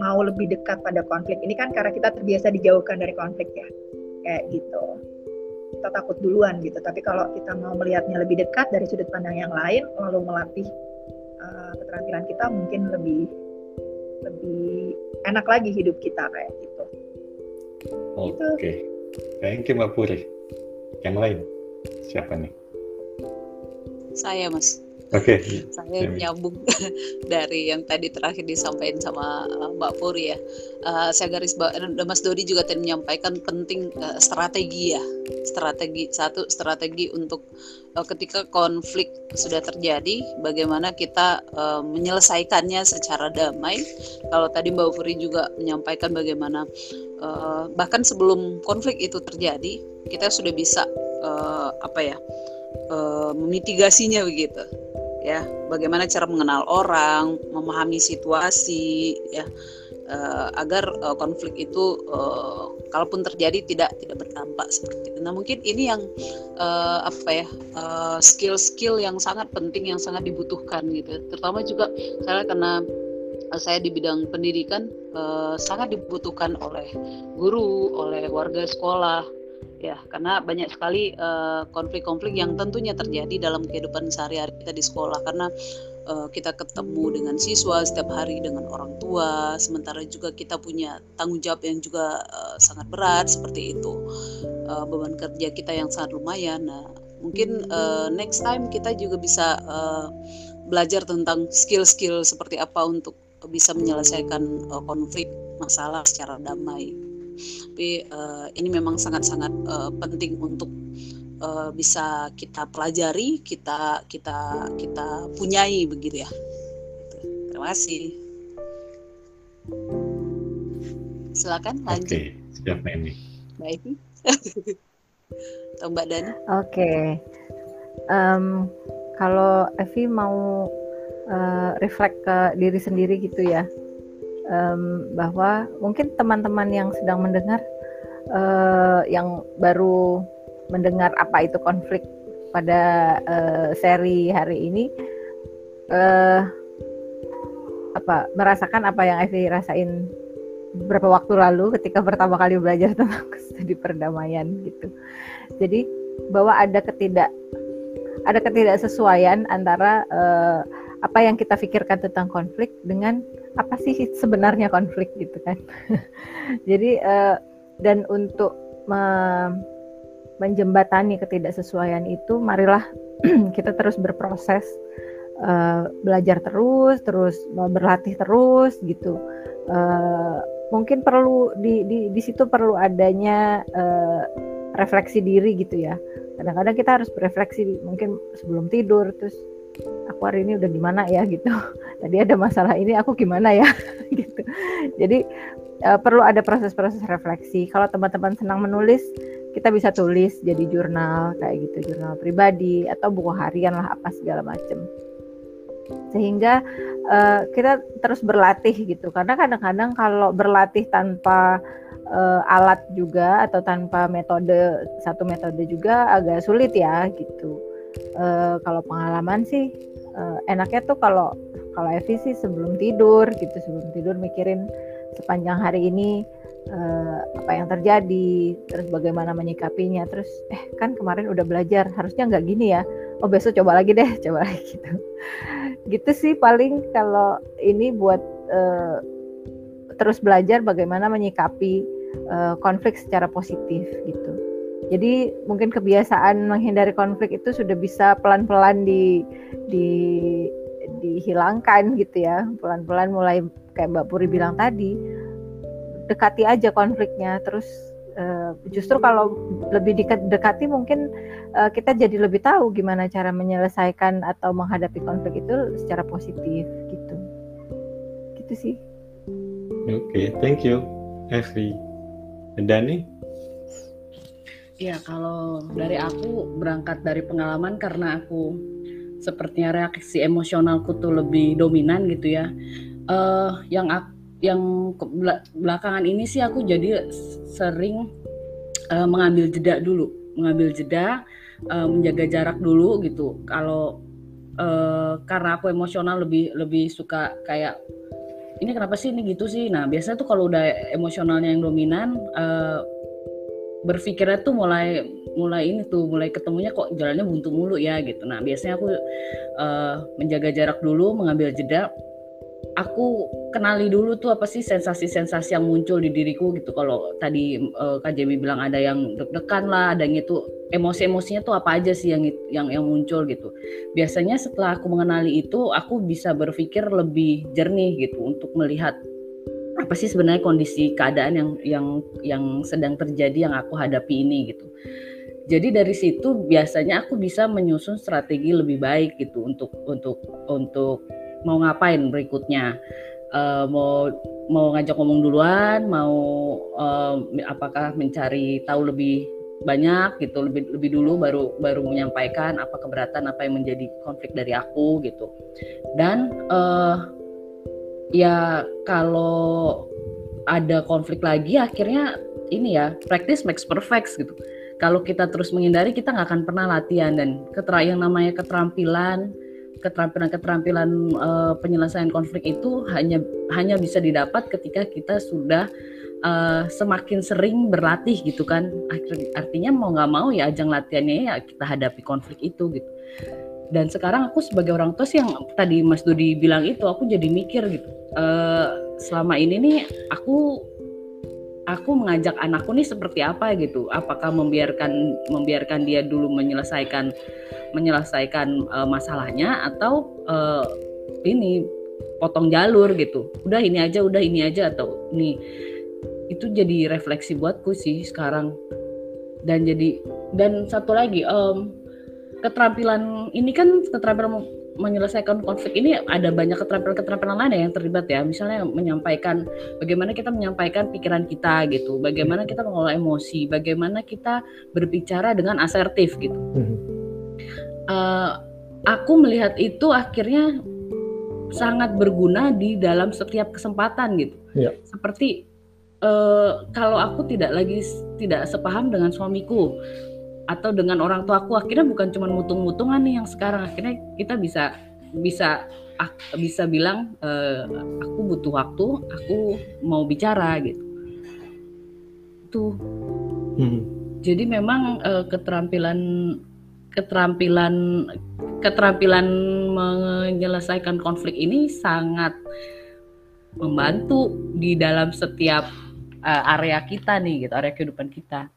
mau lebih dekat pada konflik. Ini kan karena kita terbiasa dijauhkan dari konflik ya kayak gitu kita takut duluan gitu. Tapi kalau kita mau melihatnya lebih dekat dari sudut pandang yang lain lalu melatih uh, keterampilan kita mungkin lebih lebih enak lagi hidup kita kayak gitu. Oke. Okay. thank you mbak Puri. Yang lain? Siapa nih? Saya mas. Okay. Saya nyambung dari yang tadi terakhir disampaikan sama uh, Mbak Puri ya. Uh, saya garis bawah, Mas Dodi juga tadi menyampaikan penting uh, strategi ya. Strategi satu strategi untuk uh, ketika konflik sudah terjadi, bagaimana kita uh, menyelesaikannya secara damai. Kalau tadi Mbak Puri juga menyampaikan bagaimana uh, bahkan sebelum konflik itu terjadi, kita sudah bisa uh, apa ya? Uh, memitigasinya begitu ya bagaimana cara mengenal orang memahami situasi ya uh, agar uh, konflik itu uh, kalaupun terjadi tidak tidak berdampak seperti itu. Nah mungkin ini yang uh, apa ya skill-skill uh, yang sangat penting yang sangat dibutuhkan gitu. Terutama juga saya karena saya di bidang pendidikan uh, sangat dibutuhkan oleh guru, oleh warga sekolah ya karena banyak sekali eh, konflik-konflik uh, yang tentunya terjadi dalam kehidupan sehari-hari kita di sekolah. Karena uh, kita ketemu dengan siswa setiap hari dengan orang tua sementara juga kita punya tanggung jawab yang juga uh, sangat berat seperti itu. Uh, beban kerja kita yang sangat lumayan. Nah mungkin uh, next time kita juga bisa uh, belajar tentang skill-skill seperti apa untuk bisa menyelesaikan uh, konflik masalah secara damai tapi uh, ini memang sangat-sangat uh, penting untuk uh, bisa kita pelajari kita kita kita punyai begitu ya. Terima kasih. Silakan lanjut. Oke siap Mendy baik atau Mbak Dani. Oke. Okay. um, kalau Evi mau uh, reflect ke diri sendiri gitu ya um, bahwa mungkin teman-teman yang sedang mendengar uh, yang baru mendengar apa itu konflik pada uh, seri hari ini uh, apa merasakan apa yang Evi rasain beberapa waktu lalu ketika pertama kali belajar tentang studi perdamaian gitu. Jadi bahwa ada ketidak ada ketidaksesuaian antara uh, apa yang kita pikirkan tentang konflik dengan apa sih sebenarnya konflik gitu kan. Jadi uh, dan untuk me menjembatani ketidaksesuaian itu marilah kita terus berproses uh, belajar terus terus berlatih terus gitu uh, mungkin perlu di di di situ perlu adanya uh, refleksi diri gitu ya kadang-kadang kita harus berefleksi mungkin sebelum tidur terus aku hari ini udah gimana ya gitu. Tadi ada masalah ini aku gimana ya gitu. Jadi uh, perlu ada proses-proses refleksi. Kalau teman-teman senang menulis kita bisa tulis jadi jurnal kayak gitu jurnal pribadi atau buku harian lah apa segala macam sehingga uh, kita terus berlatih gitu. Karena kadang-kadang kalau berlatih tanpa uh, alat juga atau tanpa metode satu metode juga agak sulit ya gitu uh, kalau pengalaman sih uh, enaknya tuh kalau kalau Evi sih sebelum tidur gitu sebelum tidur mikirin sepanjang hari ini uh, apa yang terjadi terus bagaimana menyikapinya terus eh kan kemarin udah belajar harusnya nggak gini ya. Oh besok coba lagi deh coba lagi gitu. Gitu sih paling kalau ini buat uh, terus belajar bagaimana menyikapi uh, konflik secara positif gitu jadi mungkin kebiasaan menghindari konflik itu sudah bisa pelan-pelan di di dihilangkan gitu ya. Pelan-pelan mulai kayak Mbak Puri bilang tadi dekati aja konfliknya. Terus uh, justru kalau lebih dekati mungkin uh, kita jadi lebih tahu gimana cara menyelesaikan atau menghadapi konflik itu secara positif gitu. Gitu sih. Oke okay, thank you Evi Dani Ya kalau dari aku berangkat dari pengalaman karena aku sepertinya reaksi emosionalku tuh lebih dominan gitu ya. Uh, yang aku yang belakangan ini sih aku jadi sering uh, mengambil jeda dulu, mengambil jeda, uh, menjaga jarak dulu gitu. Kalau uh, karena aku emosional lebih lebih suka kayak ini kenapa sih ini gitu sih. Nah biasanya tuh kalau udah emosionalnya yang dominan, uh, berpikirnya tuh mulai mulai ini tuh mulai ketemunya kok jalannya buntu mulu ya gitu. Nah biasanya aku uh, menjaga jarak dulu, mengambil jeda. Aku kenali dulu tuh apa sih sensasi-sensasi yang muncul di diriku gitu. Kalau tadi uh, Kak Jamie bilang ada yang deg-degan lah ada yang itu emosi-emosinya tuh apa aja sih yang yang yang muncul gitu. Biasanya setelah aku mengenali itu aku bisa berpikir lebih jernih gitu untuk melihat apa sih sebenarnya kondisi keadaan yang yang yang sedang terjadi yang aku hadapi ini gitu. Jadi dari situ biasanya aku bisa menyusun strategi lebih baik gitu untuk untuk untuk mau ngapain berikutnya. Uh, mau mau ngajak ngomong duluan mau uh, apakah mencari tahu lebih banyak gitu lebih lebih dulu baru baru menyampaikan apa keberatan apa yang menjadi konflik dari aku gitu. Dan uh, ya kalau ada konflik lagi akhirnya ini ya practice makes perfect gitu. Kalau kita terus menghindari kita nggak akan pernah latihan. Dan keterangan yang namanya keterampilan keterampilan-keterampilan uh, penyelesaian konflik itu hanya hanya bisa didapat ketika kita sudah uh, semakin sering berlatih gitu kan. Artinya mau nggak mau ya ajang latihannya ya kita hadapi konflik itu gitu dan sekarang aku sebagai orang tua sih yang tadi Mas Dudi bilang itu aku jadi mikir gitu. Uh, selama ini nih aku aku mengajak anakku nih seperti apa gitu. Apakah membiarkan membiarkan dia dulu menyelesaikan menyelesaikan uh, masalahnya atau uh, ini potong jalur gitu. Udah ini aja udah ini aja atau ini. Itu jadi refleksi buatku sih sekarang. Dan jadi dan satu lagi um, keterampilan ini kan keterampilan menyelesaikan konflik ini ada banyak keterampilan-keterampilan lain ya yang terlibat ya misalnya menyampaikan bagaimana kita menyampaikan pikiran kita gitu bagaimana kita mengelola emosi bagaimana kita berbicara dengan asertif gitu uh, aku melihat itu akhirnya sangat berguna di dalam setiap kesempatan gitu. Yeah. Seperti uh, kalau aku tidak lagi tidak sepaham dengan suamiku atau dengan orang tuaku, akhirnya bukan cuma mutung-mutungan nih yang sekarang akhirnya kita bisa bisa bisa bilang uh, aku butuh waktu, aku mau bicara gitu. Tuh. Hmm. Jadi memang uh, keterampilan keterampilan keterampilan menyelesaikan konflik ini sangat membantu di dalam setiap uh, area kita nih gitu area kehidupan kita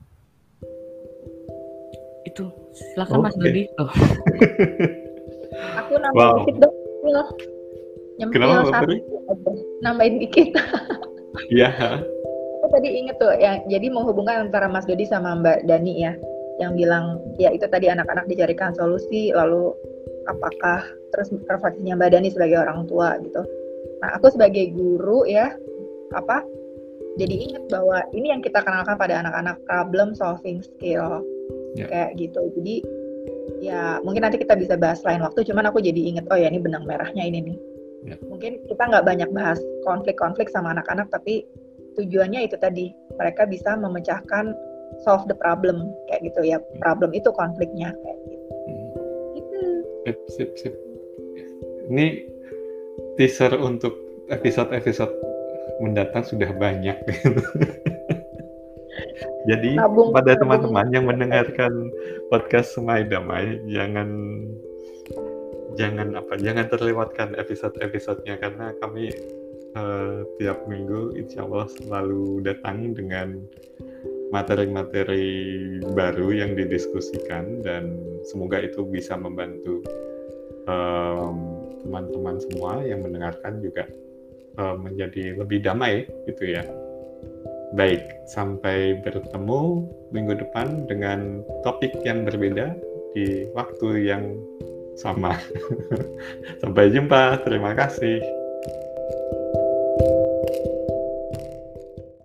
gitu. Silakan Mas Dodi. Oh. Aku nambahin wow. dikit dong. Nyempil Kenapa, satu aja. Nambahin dikit. Iya. Aku tadi inget tuh ya, jadi menghubungkan antara Mas Dodi sama Mbak Dani ya, yang bilang ya itu tadi anak-anak dicarikan solusi, lalu apakah terus refleksinya Mbak Dani sebagai orang tua gitu. Nah aku sebagai guru ya, apa jadi ingat bahwa ini yang kita kenalkan pada anak-anak problem solving skill yeah. kayak gitu jadi ya mungkin nanti kita bisa bahas lain waktu cuman aku jadi inget oh ya ini benang merahnya ini nih yeah. mungkin kita nggak banyak bahas konflik-konflik sama anak-anak tapi tujuannya itu tadi mereka bisa memecahkan solve the problem kayak gitu ya hmm. problem itu konfliknya kayak gitu. Hmm. Itu. Sip, sip, sip. Ini teaser untuk episode-episode mendatang sudah banyak. Jadi nabung, pada teman-teman yang mendengarkan podcast Semai Damai jangan jangan apa jangan terlewatkan episode-episodenya. Karena kami uh, tiap minggu insya Allah selalu datangi dengan materi-materi baru yang didiskusikan. Dan semoga itu bisa membantu teman-teman um, semua yang mendengarkan juga uh, menjadi lebih damai gitu ya. Baik, sampai bertemu minggu depan dengan topik yang berbeda di waktu yang sama. sampai jumpa, terima kasih.